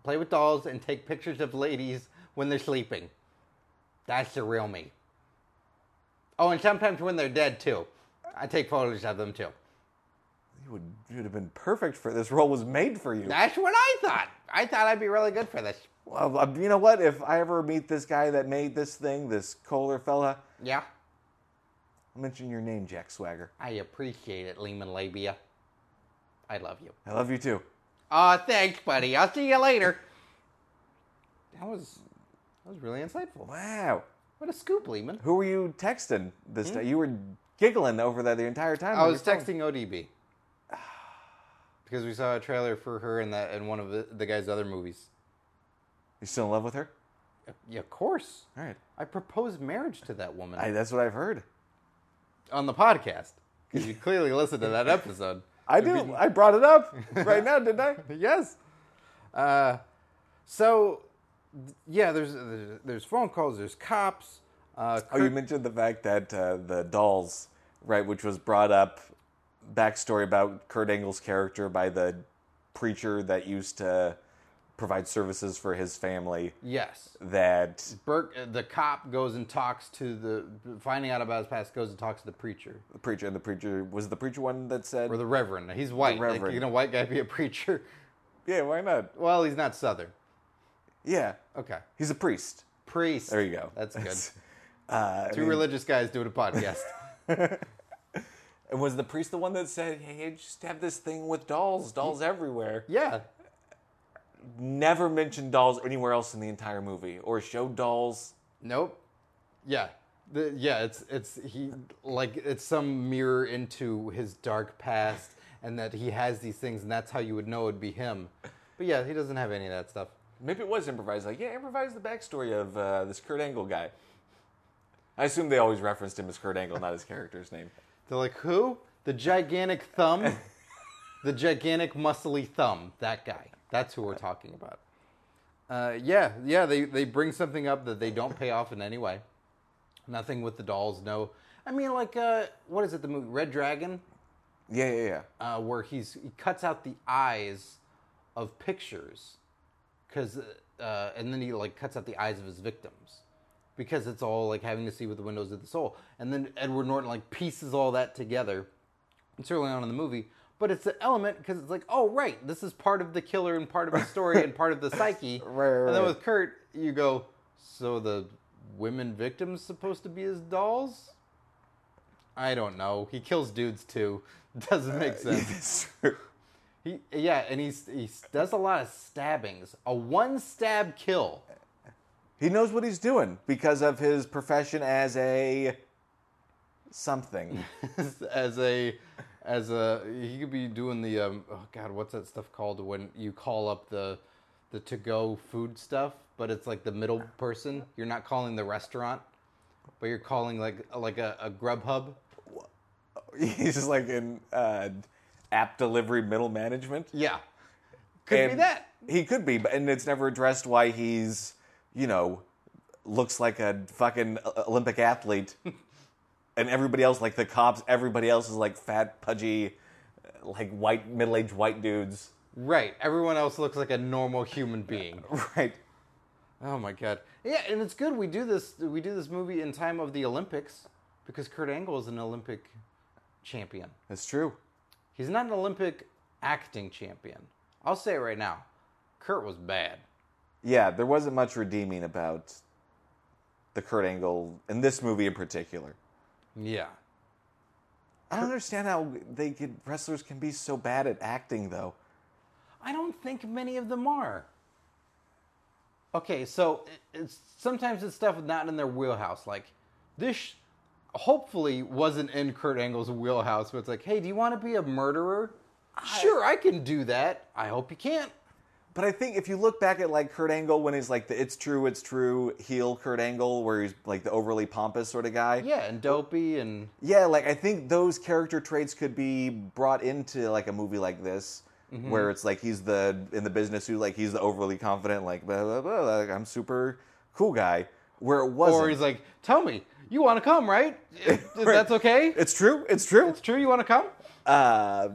play with dolls and take pictures of ladies when they're sleeping. That's the real me. Oh, and sometimes when they're dead too. I take photos of them too. You would, you would have been perfect for this role. Was made for you. That's what I thought. I thought I'd be really good for this. Well, uh, you know what? If I ever meet this guy that made this thing, this Koehler fella, Yeah, I'll mention your name, Jack Swagger. I appreciate it, Lehman Labia. I love you. I love you too. Aw, thanks, buddy. I'll see you later. That was that was really insightful. Wow. What a scoop, Lehman. Who were you texting this hmm? time? You were giggling over that the entire time. I was your phone. texting ODB because we saw a trailer for her in that in one of the, the guy's other movies. You still in love with her? Yeah, of course. All right. I proposed marriage to that woman I, that's what I've heard. On the podcast because you clearly listened to that episode. I do. I brought it up <laughs> right now, didn't I? yes. Uh, so, yeah, there's, there's there's phone calls, there's cops. Uh, Oh, you mentioned the fact that uh, the dolls, right, which was brought up, backstory about Kurt Angle's character by the preacher that used to provide services for his family. yes. That Burke, uh, the cop goes and talks to the, finding out about his past, goes and talks to the preacher the preacher, and the preacher was the preacher one that said, or the reverend. He's white. Like, reverend. can a white guy be a preacher? "Yeah, why not? Well, he's not Southern. Yeah, Okay. he's a priest." Priest. There you go. That's good. Uh, I Two mean, religious guys doing a podcast. <laughs> <laughs> and was the priest the one that said, "Hey, I just have this thing with dolls, dolls everywhere"? yeah. Never mentioned dolls anywhere else in the entire movie, or showed dolls. Nope. Yeah. The, yeah, it's it's he like it's some mirror into his dark past, and that he has these things, and that's how you would know it'd be him. But yeah, he doesn't have any of that stuff. Maybe it was improvised. Like, yeah, improvise the backstory of uh, this Kurt Angle guy. I assume they always referenced him as Kurt Angle, not his character's name. They're like, who? The gigantic thumb, the gigantic muscly thumb. That guy. That's who we're talking about. Uh, yeah, yeah. They they bring something up that they don't pay off in any way. Nothing with the dolls. No. I mean, like, uh, what is it? The movie Red Dragon. Yeah, yeah, yeah. uh, where he's he cuts out the eyes of pictures, because uh, and then he like cuts out the eyes of his victims, because it's all like having to see with the windows of the soul. And then Edward Norton like pieces all that together. It's early on in the movie, but it's an element because it's like, oh right, this is part of the killer and part of the <laughs> story and part of the psyche. Right, right, And then with Kurt, you go, so the women victims supposed to be his dolls? I don't know. He kills dudes too. <laughs> Doesn't make uh, sense. It's true. He yeah, and he's he does a lot of stabbings. A one stab kill. he knows what he's doing because of his profession as a something. <laughs> as a as a he could be doing the um oh god, what's that stuff called when you call up the the to go food stuff, but it's like the middle person. You're not calling the restaurant, but you're calling like like a, a Grubhub. <laughs> He's just like in uh, app delivery middle management. Yeah. Could be that. He could be, but and it's never addressed why he's, you know, looks like a fucking Olympic athlete, <laughs> and everybody else, like the cops, everybody else is like fat, pudgy, like white, middle-aged white dudes. Right. Everyone else looks like a normal human <laughs> being. Right. Oh my god. Yeah, and it's good we do this we do this movie in time of the Olympics because Kurt Angle is an Olympic champion. That's true. He's not an Olympic acting champion. I'll say it right now. Kurt was bad. Yeah, there wasn't much redeeming about the Kurt Angle in this movie in particular. Yeah. I don't understand how they could wrestlers can be so bad at acting though. I don't think many of them are. Okay, so it's sometimes it's stuff not in their wheelhouse. Like this, hopefully, wasn't in Kurt Angle's wheelhouse. But it's like, hey, do you want to be a murderer? sure, I can do that. I hope you can't. But I think if you look back at like Kurt Angle when he's like the "It's true, it's true" heel Kurt Angle, where he's like the overly pompous sort of guy. Yeah, and dopey and Yeah, like I think those character traits could be brought into like a movie like this, Mm-hmm. where it's like he's the in the business who like he's the overly confident, like blah blah blah, like I'm super cool guy. Where it wasn't. or he's like, tell me, you want to come, right? <laughs> That's okay. it's true. It's true. It's true. You want to come? Uh,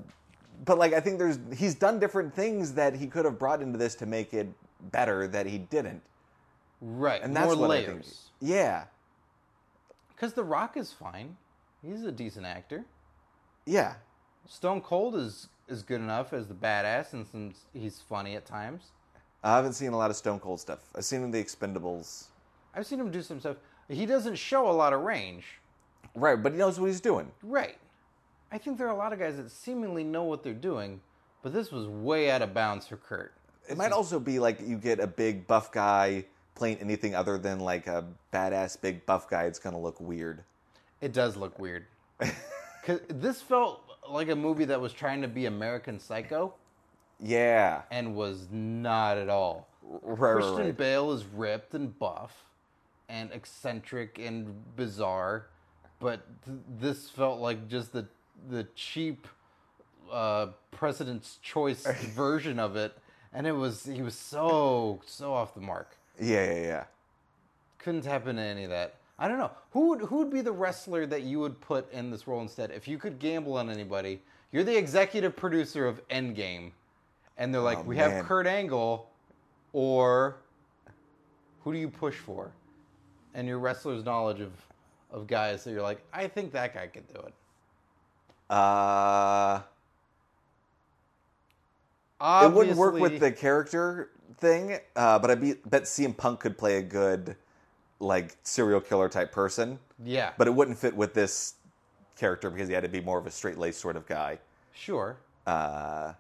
but like I think there's he's done different things that he could have brought into this to make it better that he didn't, Right. and that's more what I think. layers. Yeah, Because The Rock is fine. He's a decent actor. yeah. Stone Cold is is good enough as the badass, and some, he's funny at times. I haven't seen a lot of Stone Cold stuff. I've seen him in the Expendables. I've seen him do some stuff. He doesn't show a lot of range. Right, but he knows what he's doing. Right. I think there are a lot of guys that seemingly know what they're doing, but this was way out of bounds for Kurt. It might also be like you get a big buff guy playing anything other than like a badass big buff guy. It's gonna look weird. It does look weird. <laughs> Cause this felt like a movie that was trying to be American Psycho Yeah, and was not at all. right, Christian right. Bale is ripped and buff and eccentric and bizarre, but th- this felt like just the the cheap uh, President's Choice <laughs> version of it, and it was he was so so off the mark. Yeah, yeah, yeah. Couldn't tap into any of that. I don't know who would who would be the wrestler that you would put in this role instead if you could gamble on anybody. You're the executive producer of Endgame, and they're like, Oh, we man. have Kurt Angle, or who do you push for? And your wrestler's knowledge of of guys, so you're like, I think that guy could do it. Uh, it wouldn't work with the character thing, uh, but I be, bet CM Punk could play a good like serial killer type person. yeah, But it wouldn't fit with this character because he had to be more of a straight laced sort of guy. sure. Uh,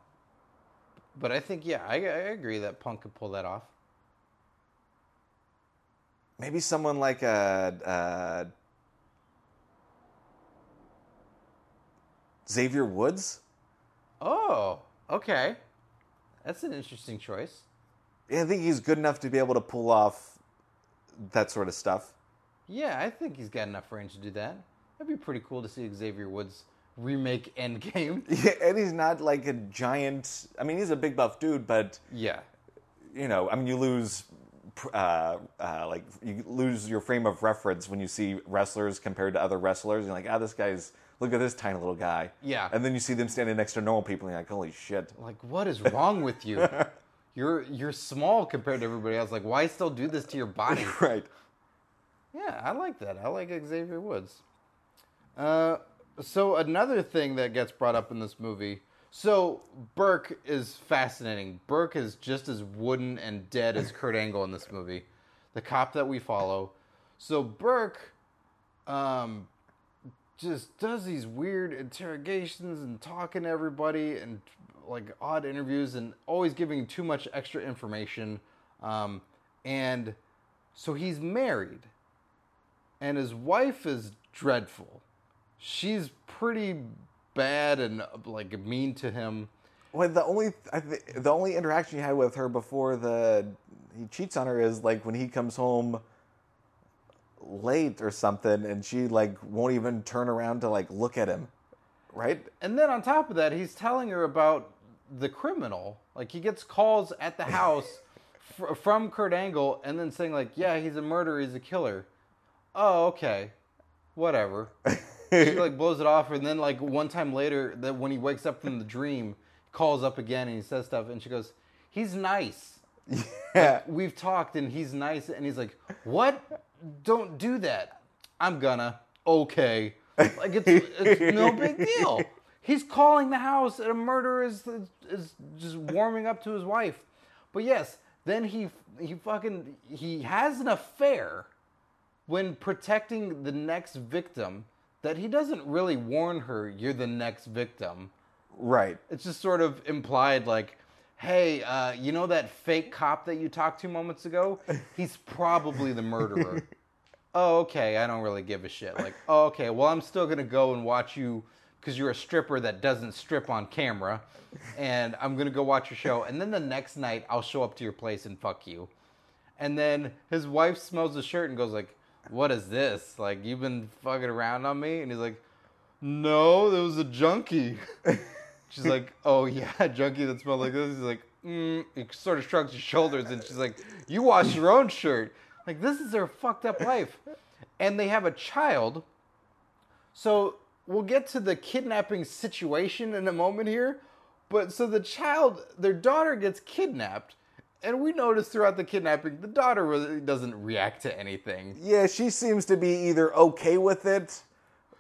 But I think yeah, I, I agree that Punk could pull that off. maybe someone like a, uh Xavier Woods. Oh, okay, that's an interesting choice. Yeah, I think he's good enough to be able to pull off that sort of stuff. Yeah, I think he's got enough range to do that. That'd be pretty cool to see Xavier Woods remake Endgame. <laughs> Yeah, and he's not like a giant. I mean, he's a big buff dude, but Yeah, you know, I mean, you lose, uh, uh, like you lose your frame of reference when you see wrestlers compared to other wrestlers. You're like, ah, this guy's look at this tiny little guy. Yeah. and then you see them standing next to normal people, and you're like, holy shit. like what is wrong with you? <laughs> You're you're small compared to everybody else. Like why still do this to your body? <laughs> right. Yeah, I like that. I like Xavier Woods. Uh, so another thing that gets brought up in this movie. So Burke is fascinating. Burke is just as wooden and dead as Kurt Angle in this movie, the cop that we follow. So Burke, um, just does these weird interrogations and talking to everybody and like odd interviews and always giving too much extra information. Um, and so he's married, and his wife is dreadful. She's pretty bad and like mean to him. Well, the only th- the only interaction he had with her before the he cheats on her is like when he comes home late or something, and she like won't even turn around to like look at him. right? And then on top of that, he's telling her about the criminal. Like he gets calls at the house <laughs> fr- from Kurt Angle, and then saying like, "Yeah, he's a murderer. He's a killer." Oh, okay, whatever. she <laughs> like blows it off, and then like one time later, that when he wakes up from the dream, calls up again and he says stuff, and she goes, "He's nice. <laughs> Yeah. We've talked, and he's nice." And he's like, "What? Don't do that. I'm gonna." Okay, <laughs> like it's, it's no big deal. He's calling the house, and a murderer is is just warming up to his wife. But yes, then he he fucking he has an affair when protecting the next victim that he doesn't really warn her you're the next victim. Right. It's just sort of implied like, hey, uh, you know that fake cop that you talked to moments ago? He's probably the murderer. <laughs> oh, okay, I don't really give a shit. Like, oh, okay, well, I'm still gonna go and watch you because you're a stripper that doesn't strip on camera, and I'm gonna go watch your show. And then the next night, I'll show up to your place and fuck you. And then his wife smells the shirt and goes like, "What is this? Like, you've been fucking around on me?" And he's like, "No, there was a junkie." <laughs> She's like, "Oh yeah, <laughs> junkie that smelled like this." He's like, mm. he sort of shrugs his shoulders, and she's like, "You wash your own shirt." Like this is their fucked up life, and they have a child. So we'll get to the kidnapping situation in a moment here, but so the child, their daughter gets kidnapped, and we notice throughout the kidnapping, the daughter really doesn't react to anything. Yeah, she seems to be either okay with it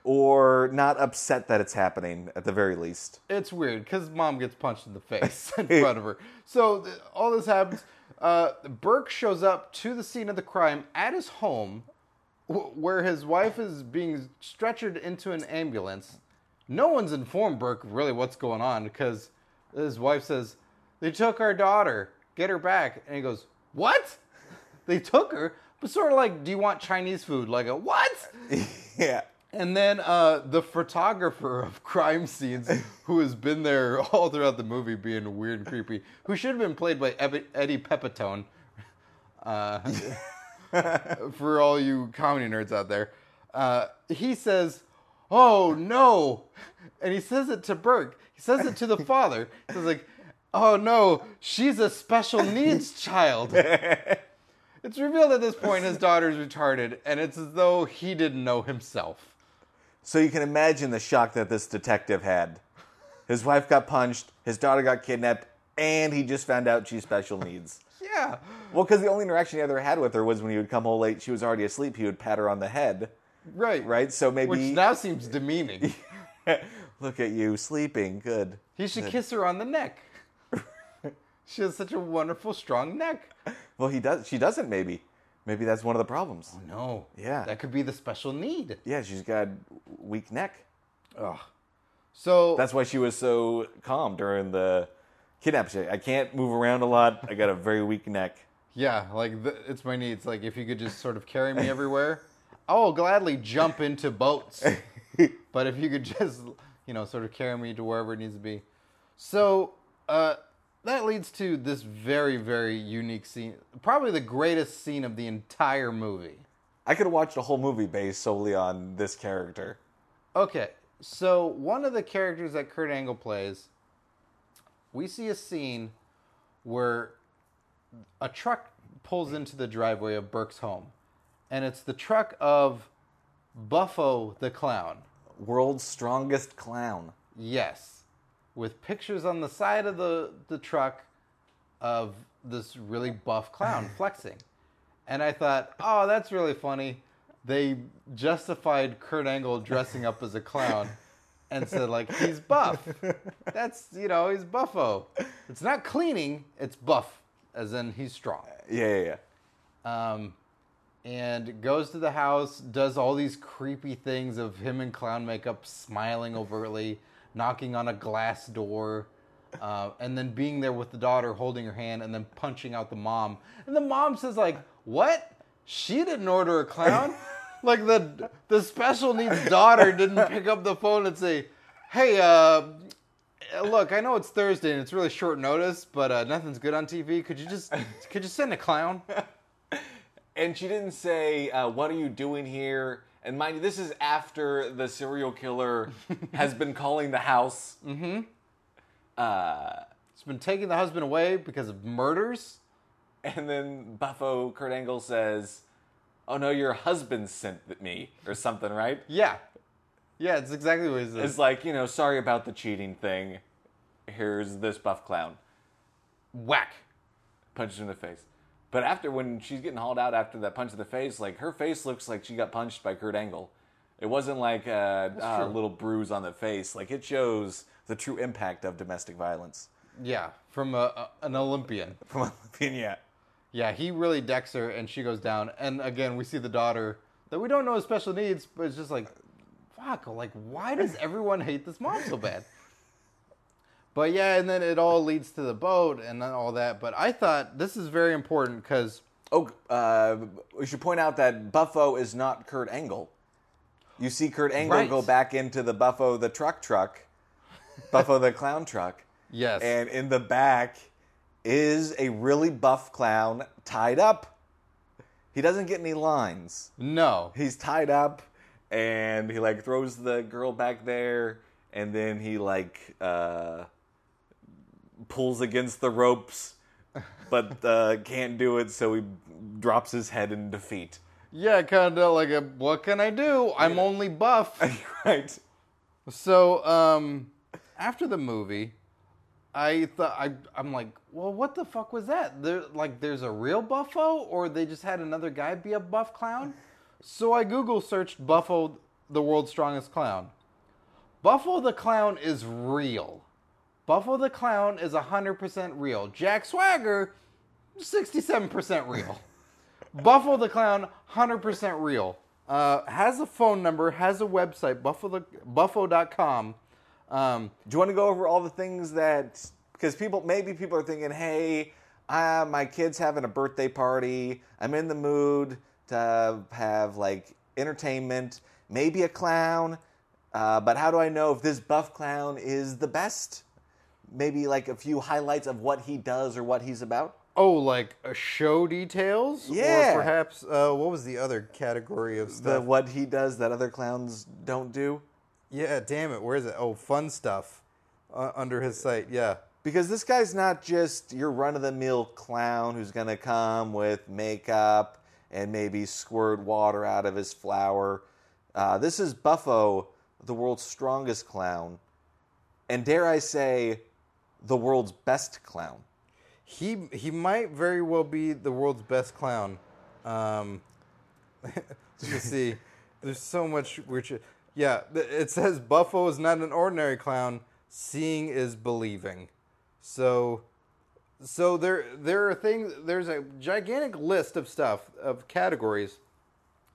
or not upset that it's happening at the very least. It's weird because mom gets punched in the face <laughs> in front of her. So th- all this happens. Uh, Burke shows up to the scene of the crime at his home, wh- where his wife is being stretchered into an ambulance. No one's informed Burke really what's going on because his wife says they took our daughter, get her back, and he goes, "What? They took her?" But sort of like, do you want Chinese food? Like a what? <laughs> yeah. And then uh, the photographer of <laughs> crime scenes, who has been there all throughout the movie, being weird and creepy, who should have been played by Eddie Pepitone, uh, <laughs> for all you comedy nerds out there, uh, he says, "Oh no," and he says it to Burke. He says it to the father. He says like, "Oh no, she's a special <laughs> needs child." It's revealed at this point his daughter's retarded, and it's as though he didn't know himself. So you can imagine the shock that this detective had. His wife got punched, his daughter got kidnapped, and he just found out she's special needs. Yeah. Well, because the only interaction he ever had with her was when he would come home late, she was already asleep, he would pat her on the head, Right. right? So maybe. Which now seems demeaning. <laughs> Look at you, sleeping. Good. He should kiss her on the neck. <laughs> she has such a wonderful, strong neck. Well, he does. She doesn't. Maybe. Maybe that's one of the problems. No. Yeah. That could be the special need. Yeah, she's got weak neck. Ugh. So That's why she was so calm during the kidnapping. I can't move around a lot. I got a very weak neck. yeah, like the, it's my needs. Like if you could just sort of carry me <laughs> everywhere, I'll gladly jump into boats. but if you could just, you know, sort of carry me to wherever it needs to be. So uh, that leads to this very, very unique scene. Probably the greatest scene of the entire movie. I could have watched a whole movie based solely on this character. Okay, so one of the characters that Kurt Angle plays, we see a scene where a truck pulls into the driveway of Burke's home, and it's the truck of Buffo the clown. World's strongest clown. Yes, with pictures on the side of the the truck of this really buff clown <laughs> flexing, and I thought, oh, that's really funny. They justified Kurt Angle dressing up as a clown and said like he's buff. <laughs> That's you know he's buffo. It's not cleaning, it's buff, as in he's strong. Yeah, yeah, yeah. Um, and goes to the house, does all these creepy things of him in clown makeup, smiling overtly, knocking on a glass door, uh, and then being there with the daughter, holding her hand, and then punching out the mom. And the mom says like, "What? She didn't order a clown." <laughs> like the the special needs daughter didn't pick up the phone and say, "Hey, uh." Look, I know it's Thursday and it's really short notice, but uh, nothing's good on TV. Could you just could you send a clown? <laughs> And she didn't say, uh, "What are you doing here?" And mind you, this is after the serial killer has been calling the house. Mm-hmm. Uh, He's been taking the husband away because of murders. and then Buffo Kurt Angle says, "Oh no, your husband sent me or something, right?" Yeah. Yeah, it's exactly what he says. It's like you know, sorry about the cheating thing. Here's this buff clown. Whack. punches her in the face. But after when she's getting hauled out after that punch in the face, like her face looks like she got punched by Kurt Angle. It wasn't like a, a little bruise on the face. Like it shows the true impact of domestic violence. Yeah, from a, a, an Olympian. <laughs> From Olympian, yeah. Yeah, he really decks her, and she goes down. And again, we see the daughter that we don't know has special needs, but it's just like, fuck, like, why does everyone hate this mom so bad? But yeah, and then it all leads to the boat and then all that. But I thought this is very important because Oh, uh, we should point out that Buffo is not Kurt Angle. You see Kurt Angle Right. go back into the Buffo the truck truck, Buffo the clown truck. <laughs> Yes. And in the back is a really buff clown tied up. He doesn't get any lines. no, He's tied up and he like throws the girl back there and then he like uh pulls against the ropes but <laughs> uh can't do it so he drops his head in defeat. yeah, kind of like a what can I do? I'm only buff. <laughs> right. So, um, after the movie, I thought I I'm like, well, what the fuck was that? There like there's a real Buffo, or they just had another guy be a buff clown. So I Google searched Buffo, the world's strongest clown. Buffo the clown is real. Buffo the clown is 100% real. Jack Swagger, 67% real. <laughs> Buffalo the Clown, 100% real. Uh, has a phone number, has a website, buffalo, buffo.com. Um, Do you want to go over all the things that because people maybe people are thinking, hey, uh, my kid's having a birthday party. I'm in the mood to have like entertainment, maybe a clown. Uh, but how do I know if this buff clown is the best? Maybe like a few highlights of what he does or what he's about. oh, like uh, show details? Yeah. Or perhaps, uh, what was the other category of The stuff? what he does that other clowns don't do. yeah, damn it. Where is it? Oh, fun stuff uh, under his site. Yeah. Because this guy's not just your run of the mill clown who's going to come with makeup and maybe squirt water out of his flower. Uh, this is Buffo, the world's strongest clown. And dare I say, the world's best clown. He he might very well be the world's best clown. Um, <laughs> let's see. There's so much shit. Yeah, it says Buffo is not an ordinary clown. Seeing is believing. So, so there there are things. There's a gigantic list of stuff of categories.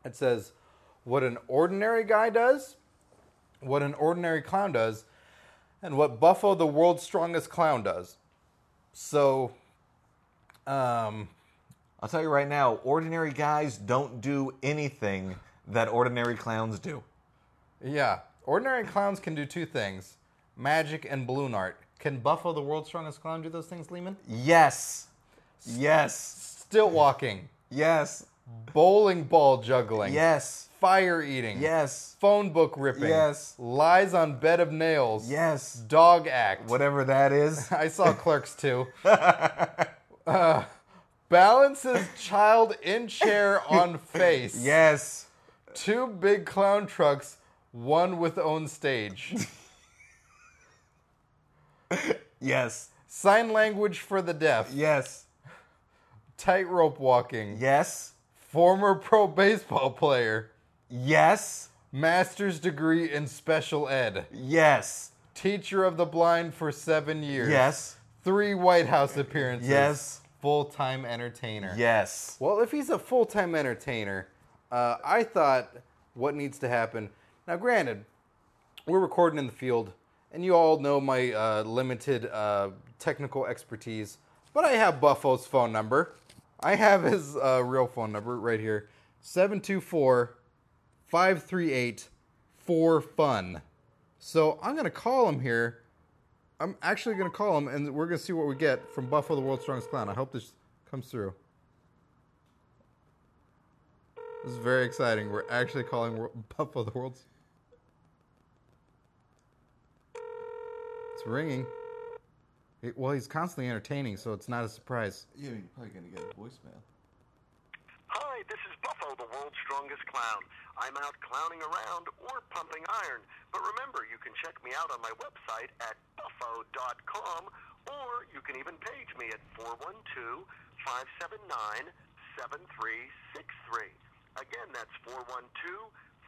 It says what an ordinary guy does, what an ordinary clown does, and what Buffo, the world's strongest clown, does. So, um, I'll tell you right now, ordinary guys don't do anything that ordinary clowns do. yeah, ordinary clowns can do two things: magic and balloon art. Can Buffo, the world's strongest clown, do those things, Lehman? Yes. Yes. Stilt walking, Yes. bowling ball juggling, Yes. Fire eating, Yes. phone book ripping, Yes. lies on bed of nails, Yes. dog act. Whatever that is. <laughs> I saw Clerks too. <laughs> Uh, balances child in chair on face. yes. Two big clown trucks, one with own stage. <laughs> Yes. Sign language for the deaf. Yes. Tightrope walking. Yes. Former pro baseball player. Yes. Master's degree in special ed. Yes. Teacher of the blind for seven years. Yes. Three White House appearances. Yes. Full time entertainer. Yes. Well, if he's a full time entertainer, uh, I thought what needs to happen. Now, granted, we're recording in the field, and you all know my uh, limited uh, technical expertise, but I have Buffo's phone number. I have his uh, real phone number right here 724 538 4FUN. So I'm going to call him here. I'm actually going to call him, and we're going to see what we get from Buffo, the world's strongest clown. I hope this comes through. This is very exciting. We're actually calling Wor- <laughs> Buffalo the world's. It's ringing. It- well, he's constantly entertaining, so it's not a surprise. Yeah, you're probably gonna get a voicemail. Hi, this is Buffo, the world's strongest clown. I'm out clowning around or pumping iron. But remember, you can check me out on my website at buffo.com or you can even page me at 412 579 7363. Again, that's 412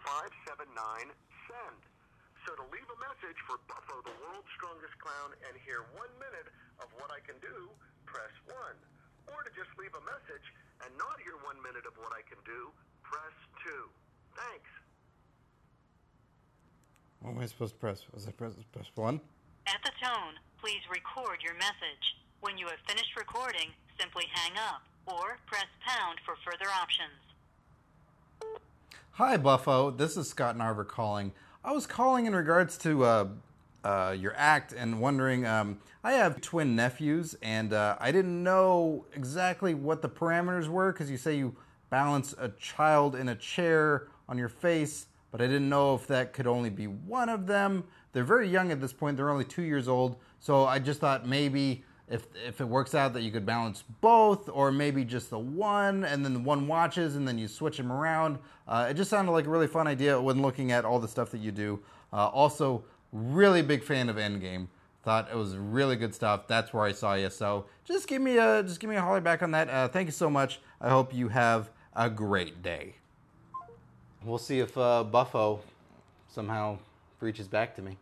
579 SEND. So to leave a message for Buffo, the world's strongest clown, and hear one minute of what I can do, press 1. Or to just leave a message and not hear one minute of what I can do, press 2. Thanks. What am I supposed to press? Was I press, press one? At the tone, please record your message. When you have finished recording, simply hang up or press pound for further options. Hi, Buffo. This is Scott Narver calling. I was calling in regards to uh, uh, your act and wondering. Um, I have twin nephews, and uh, I didn't know exactly what the parameters were because you say you balance a child in a chair on your face, but I didn't know if that could only be one of them. They're very young at this point, they're only two years old, so I just thought maybe if if it works out that you could balance both, or maybe just the one, and then the one watches, and then you switch them around. Uh, it just sounded like a really fun idea when looking at all the stuff that you do. Uh, also, really big fan of Endgame. Thought it was really good stuff. That's where I saw you. So just give me a just give me a holler back on that. Uh, thank you so much. I hope you have a great day. We'll see if uh, Buffo somehow reaches back to me.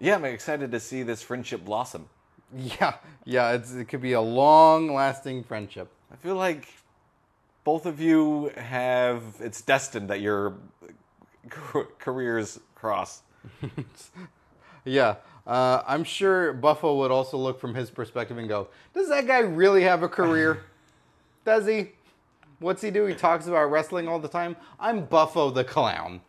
Yeah, I'm excited to see this friendship blossom. Yeah, yeah, it's, it could be a long-lasting friendship. I feel like both of you have it's destined that your <laughs> careers cross. <laughs> Yeah, uh, I'm sure Buffo would also look from his perspective and go, "Does that guy really have a career? <laughs> Does he? What's he do? He talks about wrestling all the time. I'm Buffo the clown.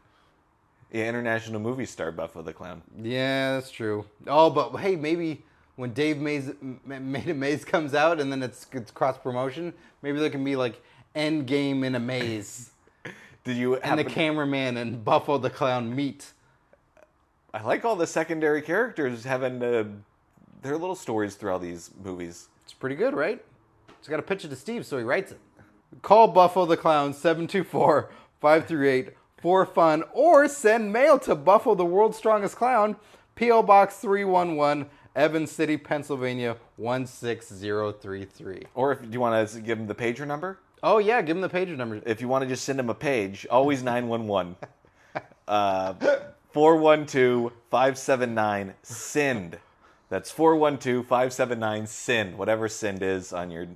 Yeah, international movie star Buffo the Clown. Yeah, that's true. Oh, but hey, maybe when Dave Mays M- Made Maze comes out and then it's, it's cross promotion, maybe there can be like End Game in a maze, <laughs> Did you and the cameraman and Buffo the clown meet. I like all the secondary characters having uh, their little stories through all these movies. It's pretty good, right? Just got to pitch it to Steve so he writes it. Call Buffalo the Clown 724 538 for fun or send mail to Buffalo the World's Strongest Clown, P.O. Box 311, Evans City, Pennsylvania 16033. Or if you want to give him the pager number, Oh, yeah, give him the pager number. if you want to just send him a page, always 911. <laughs> Uh, 412 579 SIND. That's 412 579 SIND, whatever SIND is on your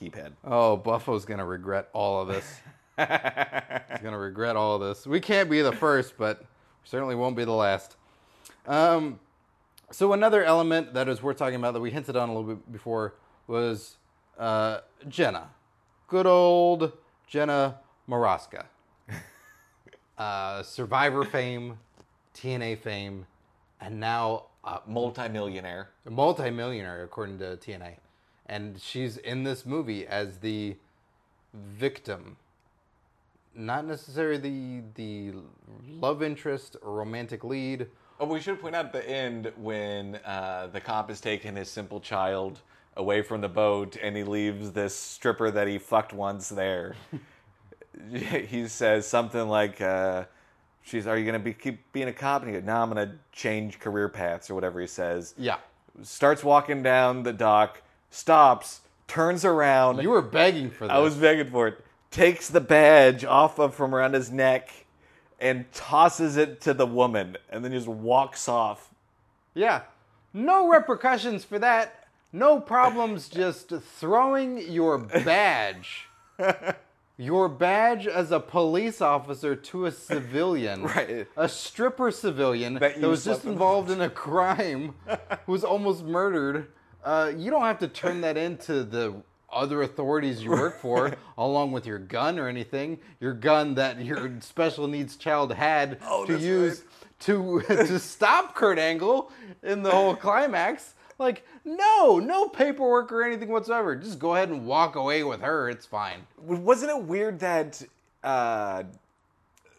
keypad. Oh, Buffalo's going to regret all of this. <laughs> He's going to regret all of this. We can't be the first, but we certainly won't be the last. Um, so another element that is worth talking about that we hinted on a little bit before was uh, Jenna, good old Jenna Morasca, <laughs> uh, Survivor fame, TNA fame, and now uh, Multimillionaire. a multimillionaire according to TNA, and she's in this movie as the victim, not necessarily the the love interest or romantic lead. Oh, we should point out at the end when uh, the cop has taken his simple child away from the boat and he leaves this stripper that he fucked once there. <laughs> he says something like, uh, "She's, are you gonna be keep being a cop?" And he goes, "No, I'm gonna change career paths or whatever he says." Yeah, Starts walking down the dock, stops, turns around. you were begging for this. I was begging for it. Takes the badge off of from around his neck and tosses it to the woman, and then just walks off. yeah, no repercussions for that. No problems. Just throwing your badge. <laughs> Your badge as a police officer to a civilian, <laughs> Right. A stripper civilian That that, was just involved in a <laughs> crime, who was almost murdered. Uh, you don't have to turn that into the other authorities you work for, <laughs> along with your gun or anything. Your gun that your special needs child had Oh, to use to to stop Kurt Angle in the whole climax. Like, no, no paperwork or anything whatsoever. Just go ahead and walk away with her. It's fine. Wasn't it weird that uh,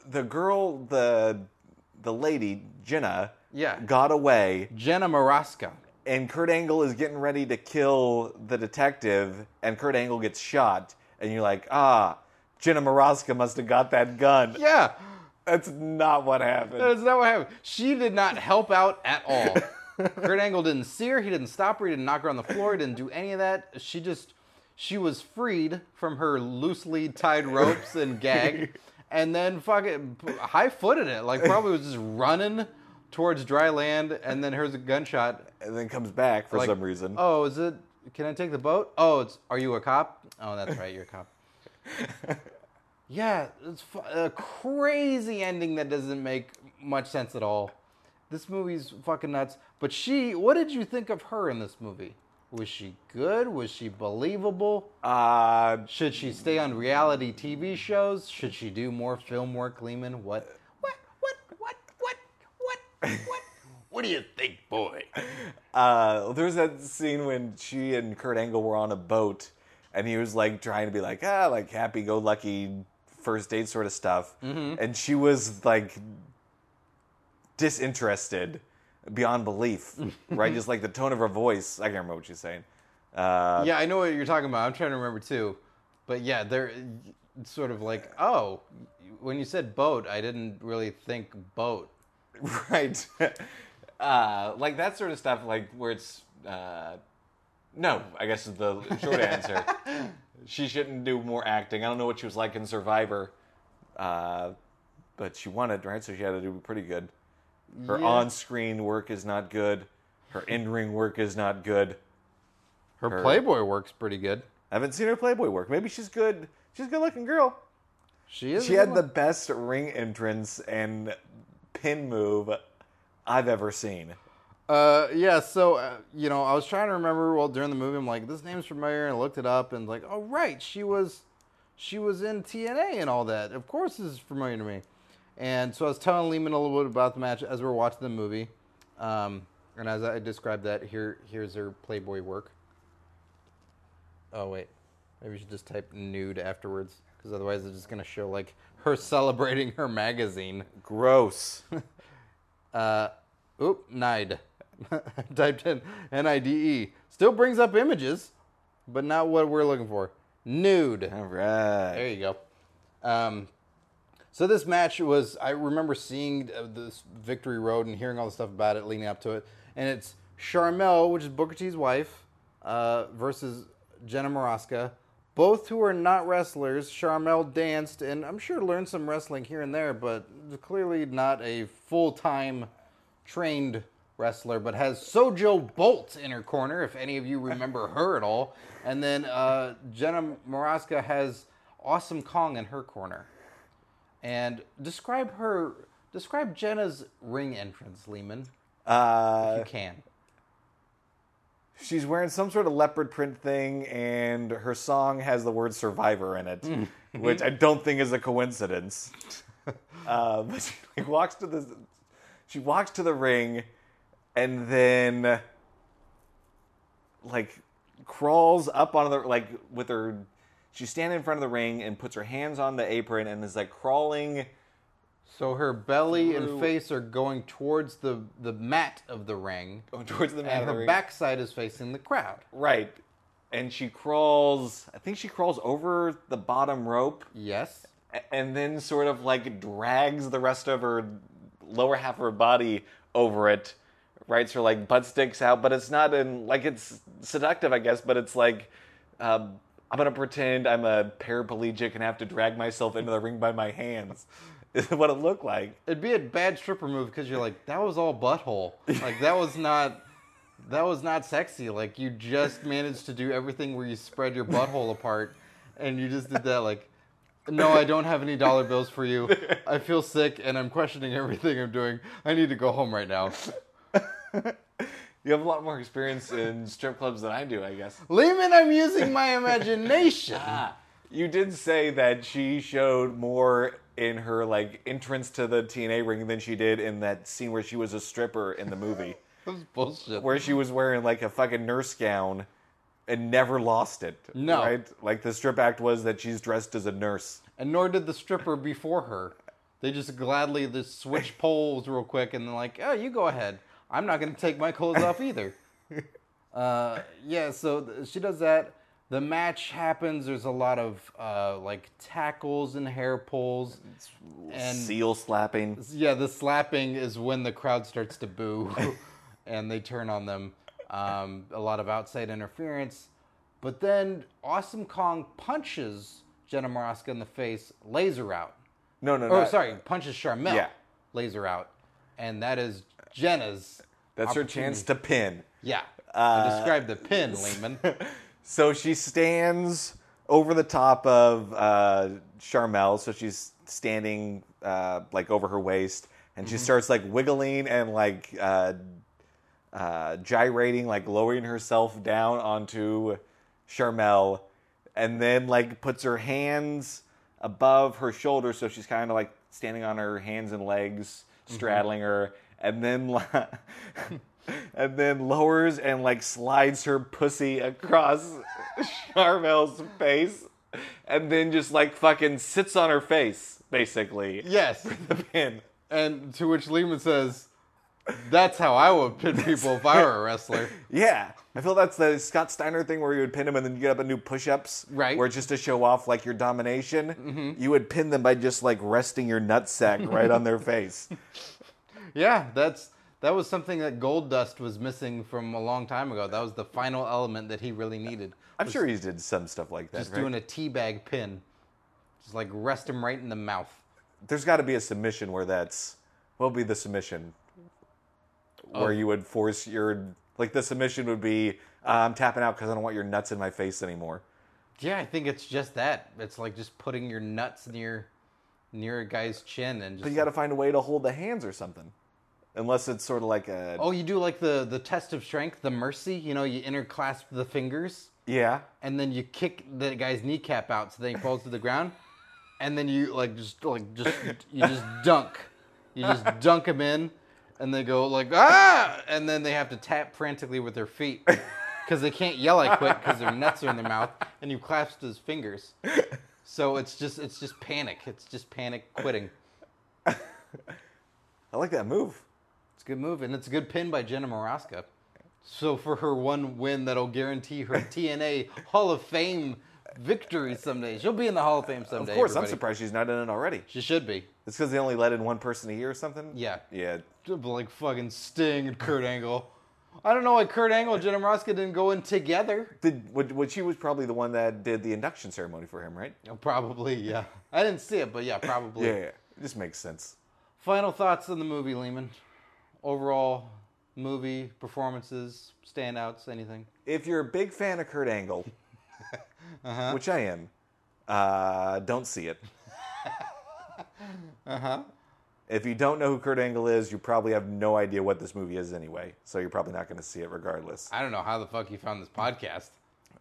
the girl, the the lady Jenna, Yeah. got away, Jenna Morasca. and Kurt Angle is getting ready to kill the detective, and Kurt Angle gets shot, and you're like, ah, Jenna Morasca must have got that gun. Yeah. That's not what happened. That's not what happened. She did not help out at all. <laughs> Kurt <laughs> Angle didn't see her. He didn't stop her. He didn't knock her on the floor. He didn't do any of that. She just, she was freed from her loosely tied ropes and gag, <laughs> and then fucking high footed it. Like probably was just running towards dry land, and then here's a gunshot. and then comes back for Like, some reason. Oh, is it? Can I take the boat? Oh, it's. Are you a cop? Oh, that's right. You're a cop. <laughs> yeah, it's a crazy ending that doesn't make much sense at all. This movie's fucking nuts. But she, what did you think of her in this movie? Was she good? Was she believable? Uh, Should she stay on reality TV shows? Should she do more film work, Lehman? What? What? What? What? What? What? What? <laughs> what do you think, boy? Uh, was that scene when she and Kurt Angle were on a boat, and he was like trying to be like ah, like happy go lucky first date sort of stuff, mm-hmm. and she was like disinterested beyond belief, <laughs> right? Just like the tone of her voice. I can't remember what she's saying. Uh, Yeah, I know what you're talking about. I'm trying to remember too. But yeah, they're sort of like, oh, when you said boat, I didn't really think boat. <laughs> right. <laughs> uh, like that sort of stuff, like where it's uh, no. I guess is the short answer. she shouldn't do more acting. I don't know what she was like in Survivor, uh, but she won it, right? So she had to do pretty good. Her Yeah. on-screen work is not good. Her in-ring work is not good. Her, Her- Playboy works pretty good. I haven't seen her Playboy work. Maybe she's good. She's a good-looking girl. She is. She had the best ring entrance and pin move I've ever seen. Uh, yeah. So uh, you know, I was trying to remember. Well, during the movie, I'm like, this name's familiar, and I looked it up, and like, oh right, she was, she was in TNA and all that. Of course, this is familiar to me. And so I was telling Lehman a little bit about the match as we were watching the movie, um, and as I described that, here, here's her Playboy work. Oh wait, maybe we should just type nude afterwards, because otherwise it's just gonna show like her <laughs> celebrating her magazine. Gross. <laughs> Uh, oop, NIDE. <laughs> Typed in N I D E. Still brings up images, but not what we're looking for. Nude. All right. There you go. Um, so this match was, I remember seeing uh, this Victory Road and hearing all the stuff about it leading up to it. And it's Sharmell, which is Booker T's wife, uh, versus Jenna Morasca. Both who are not wrestlers. Sharmell danced and I'm sure learned some wrestling here and there, but clearly not a full time trained wrestler, but has Sojo Bolt in her corner, if any of you remember her at all. And then uh, Jenna Morasca has Awesome Kong in her corner. And describe her, describe Jenna's ring entrance, Lehman, if Uh, you can. she's wearing some sort of leopard print thing, and her song has the word "survivor" in it, which I don't think is a coincidence. <laughs> uh, but she like, walks to the, she walks to the ring, and then like crawls up on the like with her. She's standing in front of the ring and puts her hands on the apron and is like crawling. So her belly Through- and face are going towards the, the mat of the ring, Going Towards the mat and of the her ring. backside is facing the crowd. Right. And she crawls, I think she crawls over the bottom rope Yes. and then sort of like drags the rest of her lower half of her body over it. Right, so her like butt sticks out, but it's not in like it's seductive, I guess. But it's like um, I'm gonna pretend I'm a paraplegic and have to drag myself into the ring by my hands. <laughs> Is what it looked like. It'd be a bad stripper move because you're like, that was all butthole. Like that was not, that was not sexy. Like you just managed to do everything where you spread your butthole apart, and you just did that. Like, no, I don't have any dollar bills for you. I feel sick and I'm questioning everything I'm doing. I need to go home right now. <laughs> You have a lot more experience in strip clubs than I do, I guess. Lehman, I'm using my imagination. <laughs> Ah, you did say that she showed more in her like entrance to the TNA ring than she did in that scene where she was a stripper in the movie, <laughs> That was bullshit. where she was wearing like a fucking nurse gown and never lost it. No. right? Like the strip act was that she's dressed as a nurse. and nor did the stripper before her. They just gladly just switch <laughs> poles real quick, and they're like, "Oh, you go ahead. I'm not going to take my clothes off either." <laughs> Uh, yeah, so th- she does that. The match happens. There's a lot of uh, like tackles and hair pulls, and Seal slapping. yeah, the slapping is when the crowd starts to boo <laughs> and they turn on them. Um, a lot of outside interference. But then Awesome Kong punches Jenna Morasca in the face, laser out. No, no, Oh, not- sorry, punches Sharmell, Yeah. laser out. And that is Jenna's. That's her chance to pin. Yeah. Uh, I described the pin, Lehman. <laughs> So she stands over the top of uh, Sharmell. So she's standing uh, like over her waist, and she starts like wiggling and like uh, uh, gyrating, like lowering herself down onto Sharmell, and then like puts her hands above her shoulders, so she's kind of like standing on her hands and legs, straddling her, and then. <laughs> And then lowers and like slides her pussy across <laughs> Sharmell's face, and then just like fucking sits on her face, basically. yes. <laughs> The pin. And to which Lehman says, that's how I would pin people if I were a wrestler. Yeah. I feel that's the Scott Steiner thing where you would pin them and then you get up and do push ups. Right. Where just to show off like your domination, mm-hmm. you would pin them by just like resting your nutsack right on their face. Yeah, that's that was something that Goldust was missing from a long time ago. That was the final element that he really needed. I'm sure he did some stuff like that. Just right? doing a teabag pin. Just like rest him right in the mouth. There's got to be a submission where that's what would be the submission where you would force your like the submission would be uh, I'm tapping out because I don't want your nuts in my face anymore. Yeah, I think it's just that. It's like just putting your nuts near near a guy's chin and just But you got to find a way to hold the hands or something, unless it's sort of like a Oh, you do like the the test of strength, the mercy, you know, you interclasp the fingers. Yeah. and then you kick the guy's kneecap out so then he falls to the ground. And then you like just like just you just dunk. You just dunk him in. And they go like ah! And then they have to tap frantically with their feet. Because they can't yell i quit because their nuts are in their mouth. And you clasped his fingers. So it's just it's just panic. It's just panic quitting. <laughs> I like that move. It's a good move and it's a good pin by jenna morasca so for her one win that'll guarantee her <laughs> tna hall of fame victory someday she'll be in the hall of fame someday Of course, I'm surprised she's not in it already. She should be. It's because they only let in one person a year or something. Yeah. Yeah. Like fucking Sting and Kurt Angle. I don't know why Kurt Angle and Jenna Morasca didn't go in together. Did what, what she was probably the one that did the induction ceremony for him, right? Oh, Probably, yeah. I didn't see it, but yeah, probably. <laughs> Yeah, yeah. It just makes sense. Final thoughts on the movie, Lehman? Overall, movie, performances, standouts, anything? If you're a big fan of Kurt Angle, <laughs> Uh-huh. which I am, uh, don't see it. <laughs> Uh huh. If you don't know who Kurt Angle is, you probably have no idea what this movie is anyway. So you're probably not going to see it regardless. I don't know how the fuck you found this podcast.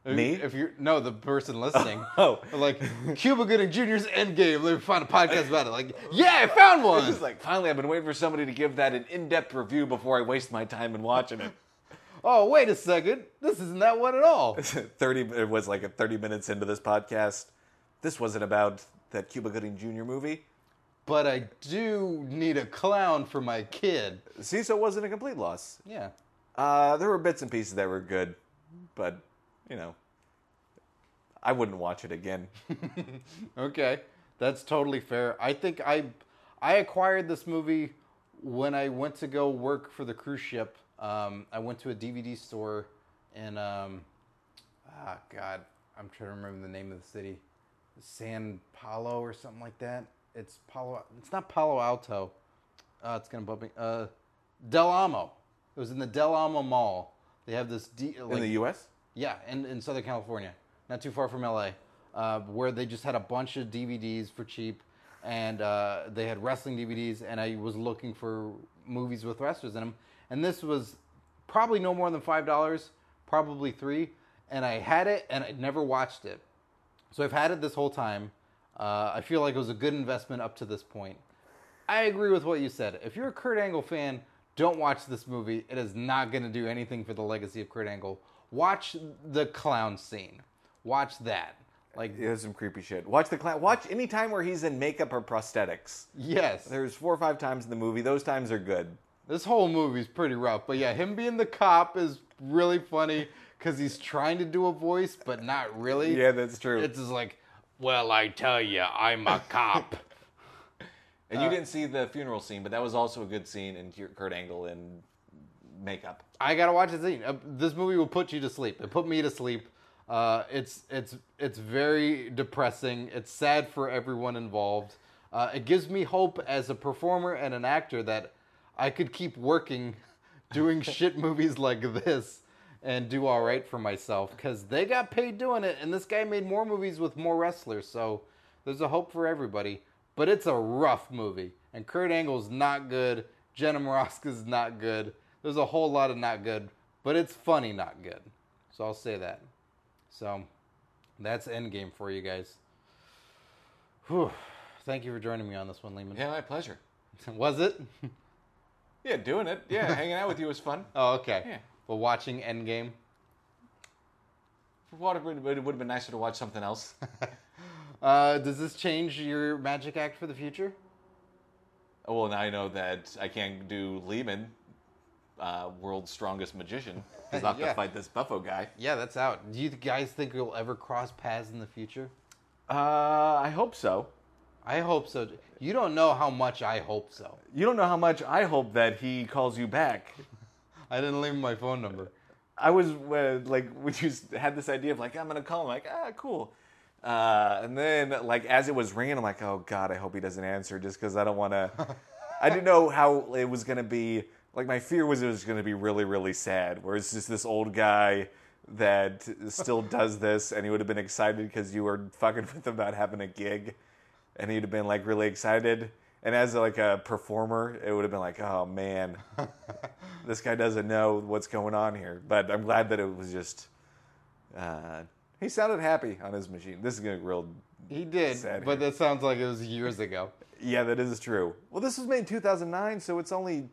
If- Me? If you're no, the person listening. <laughs> Oh. like <laughs> Cuba Gooding Jr.'s Endgame. Let me find a podcast about it. Like, yeah, I found one. It's just like finally, I've been waiting for somebody to give that an in-depth review before I waste my time in watching it. <laughs> oh, wait a second. This isn't that one at all. Thirty. It was like a thirty minutes into this podcast. This wasn't about that Cuba Gooding Jr. movie. but I do need a clown for my kid. See, so it wasn't a complete loss. Yeah. Uh, there were bits and pieces that were good, but you know, I wouldn't watch it again. <laughs> Okay. That's totally fair. I think I I acquired this movie when I went to go work for the cruise ship. Um, I went to a DVD store and um, ah God, I'm trying to remember the name of the city. San Paulo or something like that. It's Palo it's not Palo Alto. Uh, it's gonna bump me. Uh, Del Amo. It was in the Del Amo Mall. They have this D, like, in the U.S. yeah, in, in Southern California, not too far from LA, uh, where they just had a bunch of DVDs for cheap, and uh, they had wrestling DVDs, and I was looking for movies with wrestlers in them, and this was probably no more than five dollars, probably three, and I had it, and I never watched it, so I've had it this whole time. Uh, I feel like it was a good investment up to this point. I agree with what you said. If you're a Kurt Angle fan, don't watch this movie. It is not going to do anything for the legacy of Kurt Angle. Watch the clown scene. Watch that. Like was some creepy shit. Watch the clown. Watch any time where he's in makeup or prosthetics. yes, There's four or five times in the movie. Those times are good. this whole movie's pretty rough. But yeah, him being the cop is really funny because he's trying to do a voice, but not really. Yeah, that's true. It's just like, well, I tell you, I'm a cop. <laughs> and you uh, didn't see the funeral scene, but that was also a good scene in Kurt Angle in makeup. I gotta watch the scene. Uh, this movie will put you to sleep. It put me to sleep. Uh, it's it's it's very depressing. It's sad for everyone involved. Uh, it gives me hope as a performer and an actor that I could keep working, <laughs> doing <laughs> shit movies like this, and do all right for myself because they got paid doing it, and this guy made more movies with more wrestlers. So there's a hope for everybody. But it's a rough movie, and Kurt Angle's not good. Jenna Morasca's not good. There's a whole lot of not good, but it's funny not good. So I'll say that. So that's Endgame for you guys. Whew. Thank you for joining me on this one, Lehman. Yeah, my pleasure. <laughs> Was it? Yeah, doing it. Yeah, <laughs> hanging out with you was fun. Oh, okay. Yeah. But watching Endgame. For what it would, it would have been nicer to watch something else. <laughs> Uh, does this change your magic act for the future? Oh, well, now I know that I can't do Lehman, uh, world's strongest magician. <laughs> He's not Yeah. to fight this Buffo guy. Yeah, that's out. Do you guys think you'll ever cross paths in the future? Uh, I hope so. I hope so. You don't know how much I hope so. You don't know how much I hope that he calls you back. <laughs> I didn't leave him my phone number. I was uh, like, <laughs> we just had this idea of like, I'm gonna call him, like, ah, cool. Uh, and then like as it was ringing, I'm like, oh god, I hope he doesn't answer, just because I don't want to. I didn't know how it was gonna be. Like my fear was it was gonna be really, really sad, where it's just this old guy that still does this, and he would have been excited because you were fucking <laughs> with him about having a gig, and he'd have been like really excited. And as like a performer, it would have been like, oh man, <laughs> this guy doesn't know what's going on here. But I'm glad that it was just. Uh, he sounded happy on his machine. This is gonna get real. He did, but here. that sounds like it was years ago. Yeah, that is true. Well, this was made in 2009, so it's only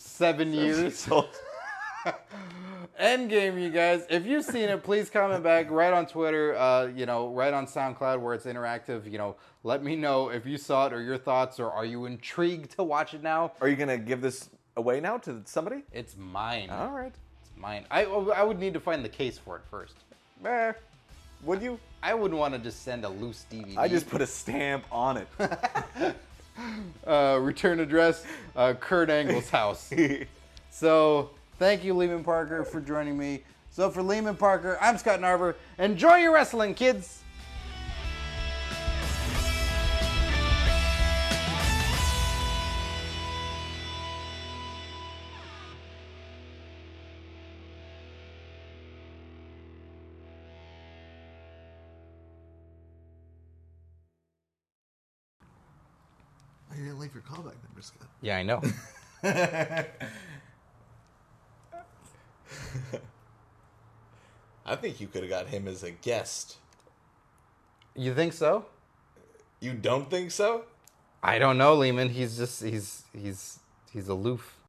Seven years. <laughs> Endgame, you guys. If you've seen it, please comment back. Right on Twitter, uh, you know, right on SoundCloud where it's interactive. You know, let me know if you saw it or your thoughts, or are you intrigued to watch it now? are you gonna give this away now to somebody? It's mine. All right. It's mine. I I would need to find the case for it first. Eh, would you? I wouldn't want to just send a loose DVD. I just put a stamp on it. <laughs> uh, return address, uh, Kurt Angle's house. <laughs> So thank you, Lehman Parker, for joining me. So for Lehman Parker, I'm Scott Narver. Enjoy your wrestling, kids. You didn't leave your callback number, Scott. Yeah, I know. <laughs> I think you could have got him as a guest. you think so? You don't think so? I don't know, Lehman. He's just he's he's he's aloof.